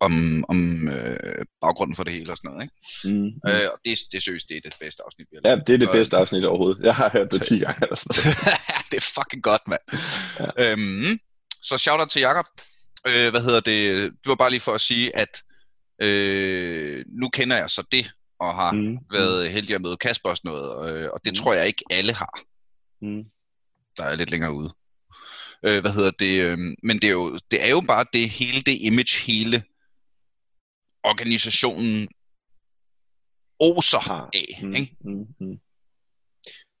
om, om øh, baggrunden for det hele og sådan noget. Ikke? Mm. Mm. Mm. Øh, og det, det synes det er det bedste afsnit, vi har Ja, lavet. det er det Og- bedste afsnit overhovedet. Jeg har hørt det 10 gange eller sådan noget. det er fucking godt, mand. Ja. Øhm, så shout-out til Jakob. Øh, hvad hedder det? Det var bare lige for at sige, at øh, nu kender jeg så det, og har mm. Mm. været heldig at møde Kasper og sådan noget, øh, og det Mm. tror jeg ikke alle har, Mm. der er lidt længere ude. Øh, hvad hedder det? Øh, men det er, jo, det er jo bare det hele det image, hele organisationen oser Har. af. Mm. Ikke? Mm. Mm.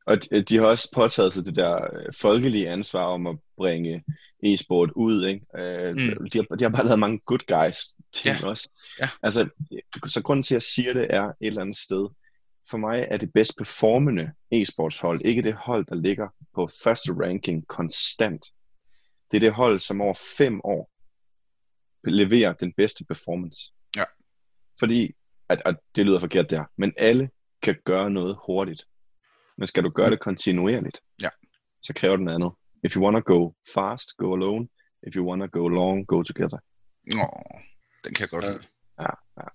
Og de, de har også påtaget sig det der øh, folkelige ansvar om at bringe e-sport ud. Ikke? Øh, Mm. de, har, de har bare lavet mange good guys ting Ja. også. Ja. Altså, så grunden til, at jeg siger det, er et eller andet sted. For mig er det bedst performende e-sportshold, ikke det hold, der ligger på første ranking konstant. Det er det hold, som over fem år leverer den bedste performance. Ja. Fordi, at, at det lyder forkert der, men alle kan gøre noget hurtigt. Men skal du gøre det kontinuerligt, Ja. så kræver det noget andet. If you wanna go fast, go alone. If you wanna go long, go together. Nå, den kan jeg godt Ja. lide. Ja, ja.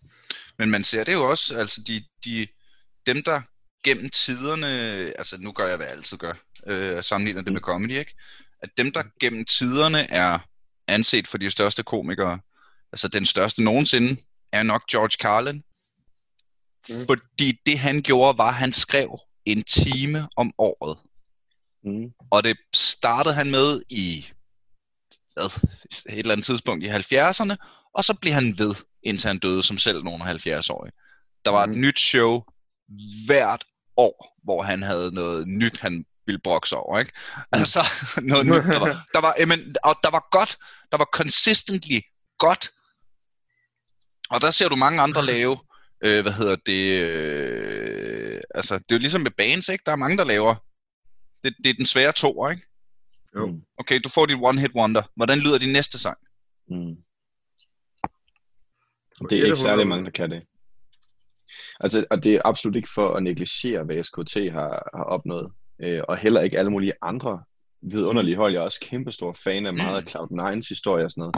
Men man ser det jo også, altså de, de, dem der gennem tiderne, altså nu gør jeg, hvad jeg altid gør, øh, sammenligner det Mm. med comedy, ikke? At dem der gennem tiderne er anset for de største komikere, altså den største nogensinde, er nok George Carlin. Mm. Fordi det han gjorde, var, at han skrev en time om året. Mm. Og det startede han med i hvad, et eller andet tidspunkt i 70'erne, og så blev han ved, indtil han døde som selv nogen af 70-årige. Der var et Mhm. nyt show hvert år, hvor han havde noget nyt, han ville brokke sig over, ikke? Altså, noget nyt, der var, der var, jamen, og der var godt, der var consistently godt, og der ser du mange andre lave, øh, hvad hedder det, øh, altså, det er jo ligesom med bands, ikke? Der er mange, der laver, det, det er den svære to, ikke? Jo. Mm. Okay, du får dit one hit wonder. Hvordan lyder din næste sang? Mm. Det er ikke særlig mange, der kan det. Altså, og det er absolut ikke for at negligere, hvad SKT har, har opnået. Øh, og heller ikke alle mulige andre vidunderlige hold. Jeg er også kæmpestor fan af meget af Cloud9's historie og sådan noget.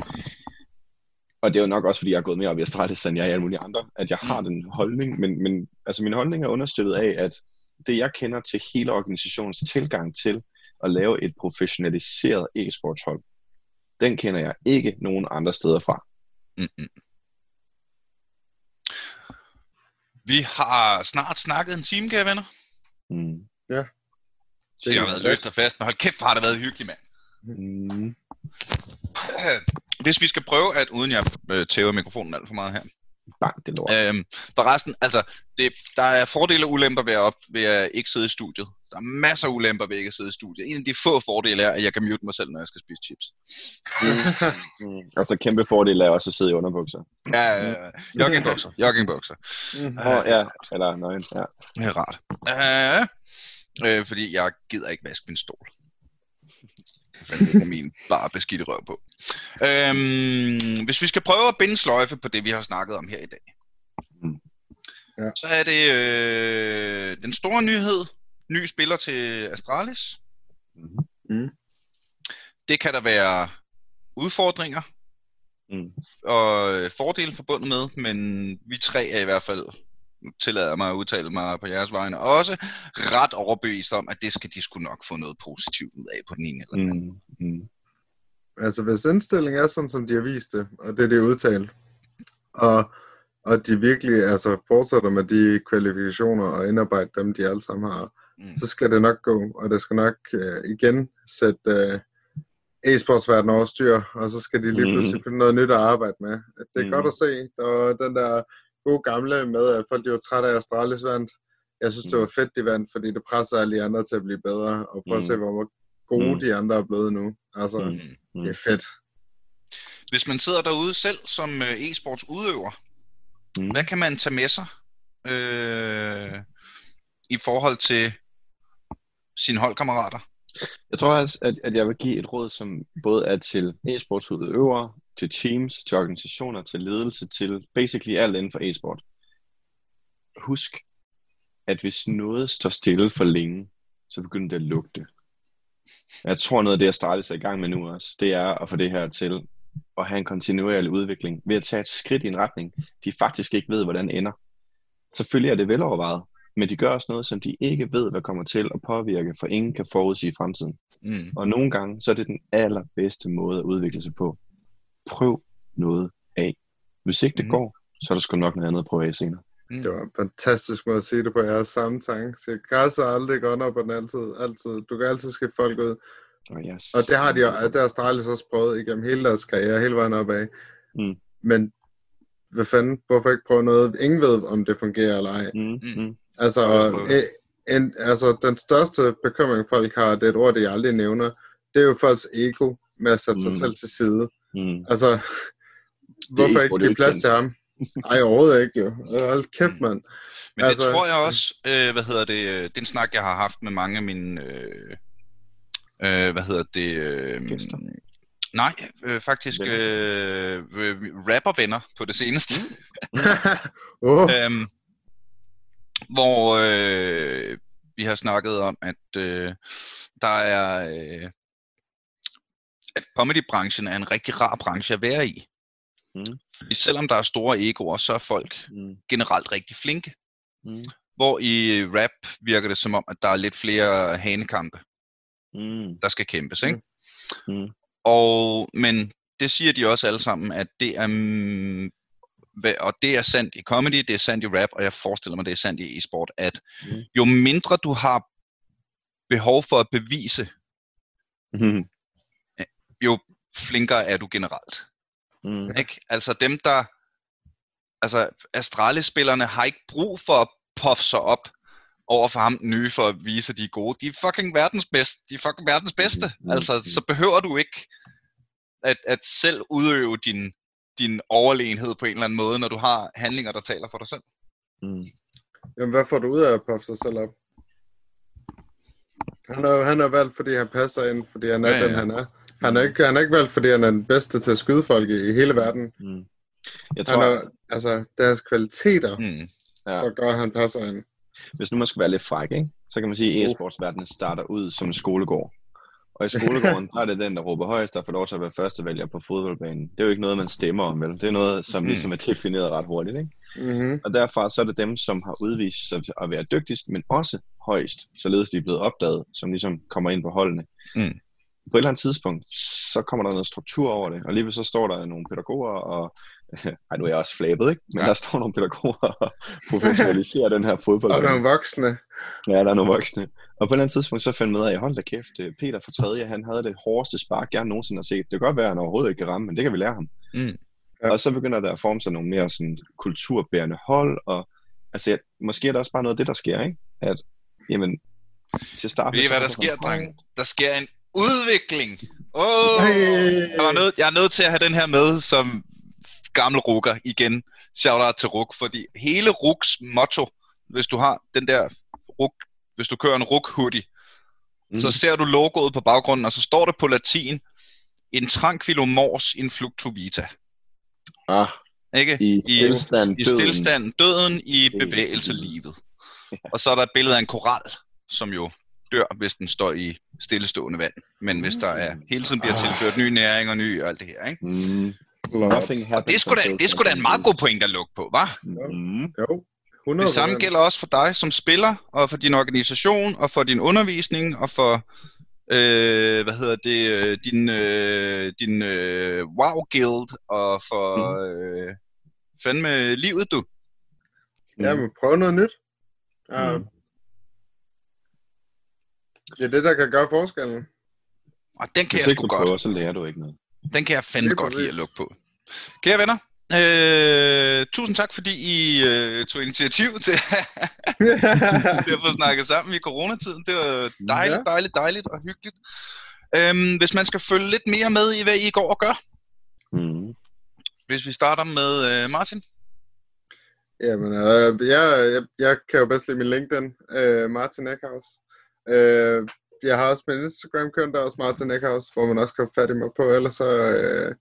Og det er jo nok også, fordi jeg har gået mere op i Astralis, end jeg er alle mulige andre, at jeg har den holdning. Men, men altså, min holdning er understøttet af, at det jeg kender til hele organisationens tilgang til at lave et professionaliseret e-sportshold, den kender jeg ikke nogen andre steder fra. Mm-mm. Vi har snart snakket en time, kære venner. Mm. Det har været løst og fast, men hold kæft, har det været hyggeligt, mand. Mm. Hvis vi skal prøve at, uden jeg øh, tæver mikrofonen alt for meget her. Bang, det lort. Øhm, forresten, altså, det, der er fordele og ulemper ved at, op, ved at ikke sidde i studiet. Der er masser af ulemper ved ikke at sidde i studiet. En af de få fordele er, at jeg kan mute mig selv, når jeg skal spise chips. Mm. Og så kæmpe fordel er også at sidde i underbukser. Ja, ja, ja. joggingbukser, joggingbukser. Åh, oh, ja. Eller nøgen, ja. Det er rart. Øh, øh, fordi jeg gider ikke vaske min stol. Er min bare beskidte røv på. Øhm, hvis vi skal prøve at binde sløjfe på det, vi har snakket om her i dag, Mm. Ja. så er det øh, den store nyhed. Ny spiller til Astralis. Mhm. Mm. Det kan der være udfordringer Mm. og øh, fordele forbundet med, men vi tre er i hvert fald, tillader mig at udtale mig på jeres vegne, også ret overbevist om, at det skal de skulle nok få noget positivt ud af på den ene eller anden. Mm. Mm. Altså, hvis indstillingen er sådan, som de har vist det, og det er det udtalt, og, og de virkelig altså, fortsætter med de kvalifikationer og indarbejde dem, de alle sammen har, Mm. så skal det nok gå, og det skal nok øh, igen sætte øh, e-sportsverdenen over styr, og så skal de lige Mhm. pludselig finde noget nyt at arbejde med. Det er Mhm. godt at se, var den der gode gamle med, at folk de var trætte af Astralis vandt. Jeg synes, det Mhm. var fedt, de vandt, fordi det presser alle de andre til at blive bedre, og prøv at Mhm. se, hvor gode Mhm. de andre er blevet nu. Altså, Mhm. Mm. det er fedt. Hvis man sidder derude selv som øh, e-sports udøver, Mm. hvad kan man tage med sig øh, i forhold til sine holdkammerater? Jeg tror også, at, at jeg vil give et råd, som både er til e-sportsudøvere, til teams, til organisationer, til ledelse, til basically alt inden for e-sport. Husk, at hvis noget står stille for længe, så begynder det at lugte. Jeg tror noget af det, jeg startede sig i gang med nu også, det er at få det her til at have en kontinuerlig udvikling ved at tage et skridt i en retning, de faktisk ikke ved, hvordan ender. Selvfølgelig er det velovervejet, men de gør også noget, som de ikke ved, hvad kommer til at påvirke, for ingen kan forudsige fremtiden. Mm. Og nogle gange, så er det den allerbedste måde at udvikle sig på. Prøv noget af. Hvis ikke det Mhm. går, så er der sgu nok noget andet at prøve af senere. Det var en fantastisk måde at sige det på. Jeg har samme tanke. Så græs er aldrig godt på den altid. altid. Du kan altid skifte folk ud. Og, jeg Og det har de jo, det har Astralis også prøvet igennem hele deres karriere, hele vejen opad. Mm. Men hvad fanden, hvorfor ikke prøve noget? Ingen ved, om det fungerer eller ej. Mm, Mm. mm. Altså, øh, en, altså, den største bekymring, folk har, det er et ord, de aldrig nævner, det er jo folks ego med at sætte sig Mm. selv til side. Mm. Altså, hvorfor e-sport ikke give plads kendt. til ham? Ej, overhovedet ikke jo. Hold kæft, Mm. mand. Men Altså, det tror jeg også, øh, hvad hedder det, øh, det er en snak, jeg har haft med mange af mine, øh, øh, hvad hedder det, øh, Gæster. nej, øh, faktisk øh, øh, rappervenner på det seneste. oh, øhm, hvor øh, vi har snakket om, at øh, der er, øh, at comedybranchen er en rigtig rar branche at være i. Mm. Fordi selvom der er store egoer, så er folk Mm. generelt rigtig flinke. Mm. Hvor i rap virker det som om, at der er lidt flere hanekampe, Mm. der skal kæmpes, ikke? Mm. Og, men det siger de også alle sammen, at det er, mm, og det er sandt i comedy, det er sandt i rap, og jeg forestiller mig, det er sandt i e-sport, at Mm. jo mindre du har behov for at bevise, Mm. Flinkere er du generelt. Mm. Ikke? Altså dem, der... Altså Astralis-spillerne har ikke brug for at puffe sig op over for ham den nye for at vise, at de er gode. De er fucking verdens bedste. De er fucking verdens bedste. Mhm. Altså, Mhm. så behøver du ikke at, at selv udøve din, din overlegenhed på en eller anden måde, når du har handlinger, der taler for dig selv. Mm. Jamen, hvad får du ud af at puffe sig selv op? Han er, han er valgt, fordi han passer ind, fordi han er ja, den, ja. han er. Han er, ikke, han er ikke valgt, fordi han er den bedste til at skyde folk i, i hele verden. Mm. Jeg Han tror, er, altså, er hans kvaliteter, mm. Mm. Ja. der gør, at han passer ind. hvis nu man skal være lidt fræk, ikke? så kan man sige, at e-sportsverdenen starter ud som en skolegård. Og i skolegården, der er det den, der råber højst, der får lov til at være førstevælger på fodboldbanen. Det er jo ikke noget, man stemmer om, vel? Det er noget, som Mhm. ligesom er defineret ret hurtigt, ikke? Mm-hmm. Og derfra så er det dem, som har udvist sig at være dygtigst, men også højst, således de er blevet opdaget, som ligesom kommer ind på holdene. Mm. På et eller andet tidspunkt, så kommer der noget struktur over det, og lige ved så står der nogle pædagoger, og ej, nu er jeg også flabet, ikke? Men Ja. der står nogle pædagoger og professionaliserer den her Og fodboldbane. nogle voksne. Ja, der er nogle voksne. Og på et eller andet tidspunkt, så fandt man ud af, hold da kæft, øh, Peter fra tredje, han havde det hårdeste spark, jeg nogensinde har set. Det kan godt være, at han overhovedet ikke kan ramme, men det kan vi lære ham. Mm. Ja. Og så begynder der at forme sig nogle mere sådan, kulturbærende hold, og altså, jeg- måske er der også bare noget af det, der sker, ikke? At, jamen, til at starte Ved I, hvad er der sker, dreng? Der sker en udvikling. Oh, Hey. jeg, er nødt, jeg er nødt til at have den her med som gammel rukker igen. Shout out til Ruk, fordi hele Ruks motto, hvis du har den der Ruk, hvis du kører en Ruk hoodie, mm. så Mm. ser du logoet på baggrunden, og så står det på latin, in tranquilo mors in fluctu vita. Ah, Ikke? i I- stillstand, I døden. stillstand, døden i Bevægelse, livet. Og så er der et billede af en koral, som jo dør, hvis den står i stillestående vand. Men hvis der er hele tiden bliver Ah. tilført ny næring og ny og alt det her, ikke? Mm. Nothing Og det er sgu da, det er sgu da en meget god point at lukke på, var? Mm. Jo, 100 Det samme gælder også for dig som spiller, og for din organisation, og for din undervisning, og for, øh, hvad hedder det, øh, din, øh, din øh, wow guild, og for, øh, fandme livet, du. Ja, men prøv noget nyt. Ja. Mm. Det er det, der kan gøre forskellen. Og den kan Hvis jeg ikke sgu du godt. prøver, så lærer du ikke noget. Den kan jeg fandme godt lide at lukke på. Kære venner, øh, tusind tak, fordi I øh, tog initiativ til, til at få snakket sammen i coronatiden. Det var dejligt, dejligt, dejligt og hyggeligt. Øhm, hvis man skal følge lidt mere med i, hvad I går og gør, Mm. Hvis vi starter med øh, Martin. Jamen, øh, jeg, jeg, jeg kan jo bedst lide min LinkedIn, øh, Martin Eckhaus. Øh, jeg har også min Instagram-konto, der er også Martin Eckhaus, hvor man også kan få fat i mig på, ellers så øh,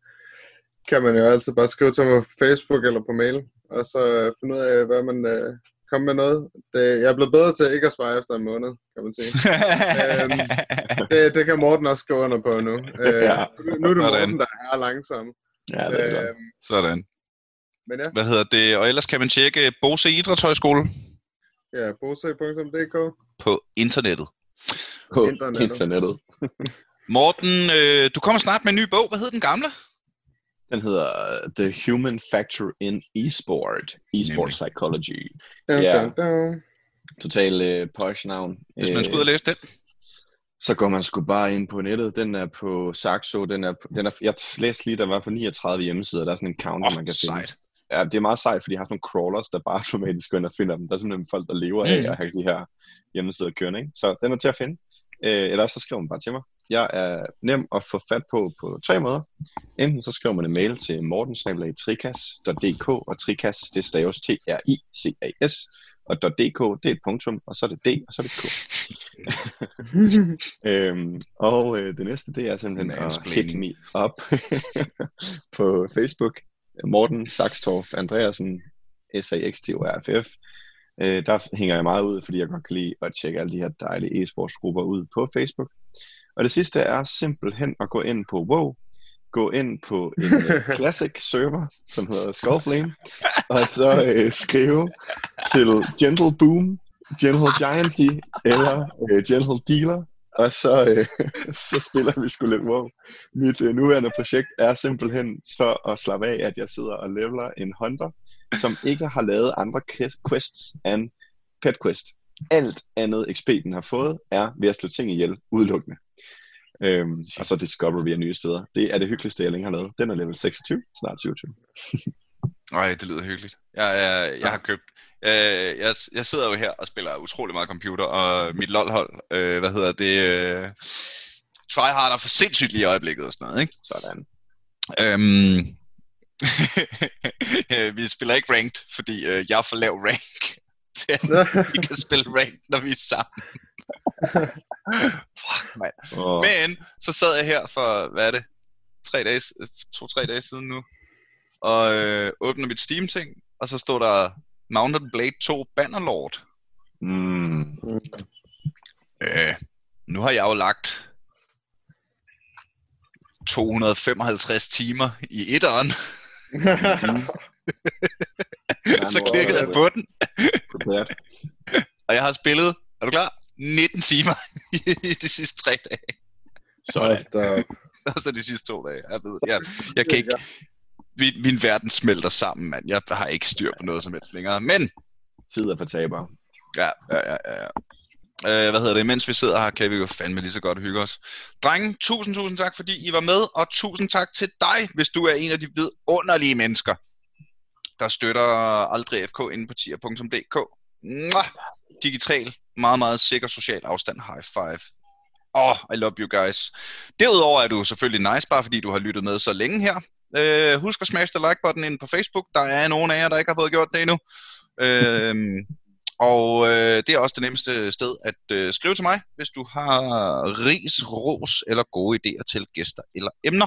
kan man jo altid bare skrive til mig på Facebook eller på mail, og så øh, finde ud af, hvad man øh, kommer med noget. Det, jeg er blevet bedre til ikke at svare efter en måned, kan man sige. Øhm, det, det kan Morten også skrive under på nu. Øh, Ja. nu, er det Sådan. Morten, der er langsom. Ja, det er Øh, øh, Sådan. men ja, Hvad hedder det? Og ellers kan man tjekke Bose Idrætshøjskole ja bose.dk. på internettet. På internettet. internettet. Morten, øh, du kommer snart med en ny bog. Hvad hed den gamle? Den hedder uh, The Human Factor in Esport. Esport. Psychology. Ja. dun. Total uh, posh navn. Hvis man Øh, skal ud og læse den. så går man sgu bare ind på nettet. Den er på Saxo. Den er, på, den er, jeg læste lige, der var på 39 hjemmesider. Der er sådan en counter, Åh, man kan finde. sejt. Ja, det er meget sejt, fordi de har sådan nogle crawlers, der bare automatisk går ind og finder dem. Der er simpelthen folk, der lever af Mm. at have de her hjemmesider kørende. Ikke? Så den er til at finde. Øh, eller så skriver man bare til mig. Jeg er nem at få fat på på tre måder. Enten så skriver man en mail til mortensnabelag.trikas.dk og trikas, det staves T-R-I-C-A-S og .dk, det er et punktum, og så er det D, og så er det K. Øhm, og øh, det næste, det er simpelthen at hit me up på Facebook. Morten Saxtorff Andreasen, S-A-X-T-O-R-F-F. Øh, der hænger jeg meget ud, fordi jeg godt kan lide at tjekke alle de her dejlige e-sportsgrupper ud på Facebook. Og det sidste er simpelthen at gå ind på WoW, gå ind på en uh, classic server, som hedder Skullflame, og så øh, skrive til Gentle Boom, Gentle Gianty eller øh, Gentle Dealer, og så, øh, så spiller vi sgu lidt WoW. Mit øh, nuværende projekt er simpelthen for at slappe af, at jeg sidder og leveler en hunter, som ikke har lavet andre quests end Pet Quest. Alt andet XP, den har fået, er ved at slå ting ihjel udelukkende. Øhm, og så discover vi nye steder. Det er det hyggeligste, jeg længe har lavet. Den er level 26, snart 27. Nej, det lyder hyggeligt. Jeg, jeg, jeg har købt... Øh, jeg, jeg sidder jo her og spiller utrolig meget computer, og mit LOL-hold, øh, hvad hedder det... Øh, tryharder for sindssygt lige i øjeblikket og sådan noget, ikke? Sådan. Øhm, øh, vi spiller ikke ranked, fordi øh, jeg er for lav rank til at vi kan spille ranked, når vi er sammen. Fuck, mand. Og, Men så sad jeg her for, hvad er det, tre dage, to-tre dage siden nu, og øh, åbner mit Steam-ting, og så står der Mountain Blade 2 Bannerlord. mm, Øh, nu har jeg jo lagt 255 timer i etteren, så klikkede jeg på den, og jeg har spillet, er du klar? 19 timer i de sidste tre dage. Så, og så de sidste to dage. Jeg, ved, jeg, jeg kan ikke, min, min verden smelter sammen, mand. Jeg har ikke styr på noget som helst længere. Men, Tid er for tabere. ja, ja, ja, ja. Øh, hvad hedder det? Mens vi sidder her, kan vi jo fandme lige så godt hygge os. Drenge, tusind, tusind tak, fordi I var med, og tusind tak til dig, hvis du er en af de vidunderlige mennesker, der støtter aldrig FK inde på tier.dk. Digital, meget, meget sikker social afstand. High five. Oh, I love you guys. Derudover er du selvfølgelig nice, bare fordi du har lyttet med så længe her. Øh, husk at smash the like-button inde på Facebook. Der er nogen af jer, der ikke har fået gjort det endnu. Øh, og øh, det er også det nemmeste sted at øh, skrive til mig, hvis du har ris, ros eller gode idéer til gæster eller emner,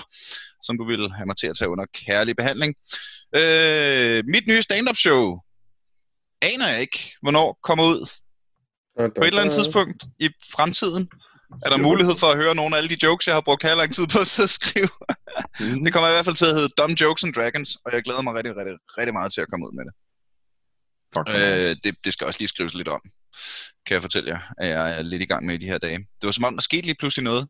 som du vil have mig til at tage under kærlig behandling. Øh, mit nye stand-up show aner jeg ikke, hvornår kommer ud. På et eller andet tidspunkt i fremtiden er der mulighed for at høre nogle af alle de jokes, jeg har brugt her lang tid på at sidde og skrive. Mm. Det kommer i hvert fald til at hedde Dumb Jokes and Dragons, og jeg glæder mig rigtig, rigtig, rigtig meget til at komme ud med det. Fuck, Øh, det, det skal også lige skrives lidt om, kan jeg fortælle jer, at jeg er lidt i gang med i de her dage. Det var som om, der skete lige pludselig noget.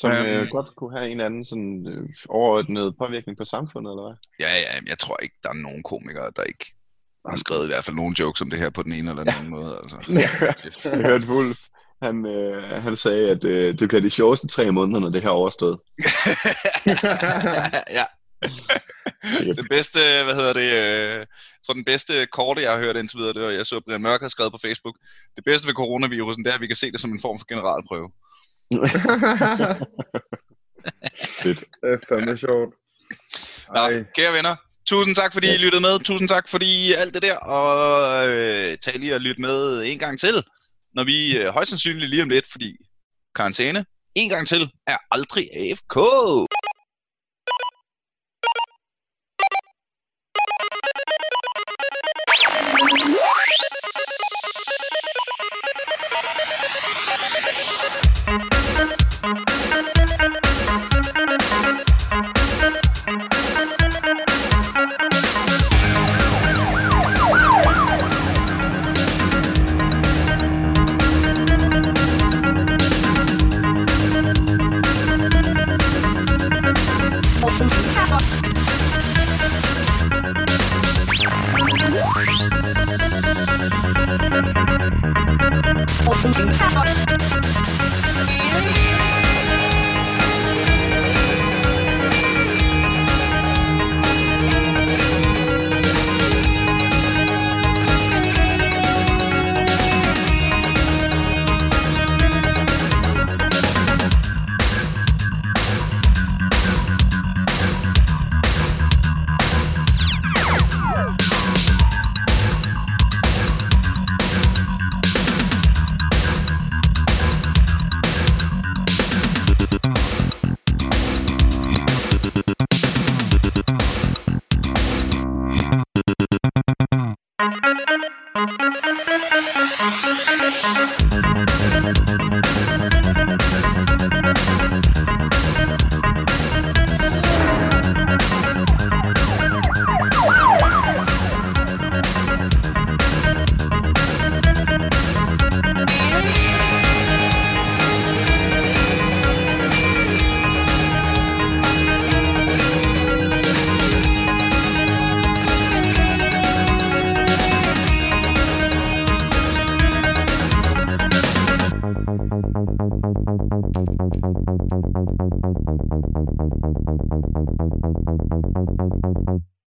Som øhm, øh, godt kunne have en eller anden sådan, øh, overordnet påvirkning på samfundet, eller hvad? Ja, ja, jeg tror ikke, der er nogen komikere, der ikke har skrevet i hvert fald nogle jokes om det her på den ene eller den anden måde. Altså. Kæft. Jeg hørte Wolf, han, øh, han sagde, at øh, det bliver de sjoveste tre måneder, når det her er overstået. ja. yep. Det bedste, hvad hedder det, øh, jeg tror den bedste korte, jeg har hørt indtil videre, det var, jeg så Brian Mørk har skrevet på Facebook, det bedste ved coronavirusen, det er, at vi kan se det som en form for generalprøve. Fedt. Det er fandme sjovt. Ej. Nå, kære venner, Tusind tak, fordi yes. I lyttede med. Tusind tak, fordi alt det der. Og øh, tag lige og lyt med en gang til når vi øh, højst sandsynligt lige om lidt, fordi karantæne, en gang til, er aldrig AFK.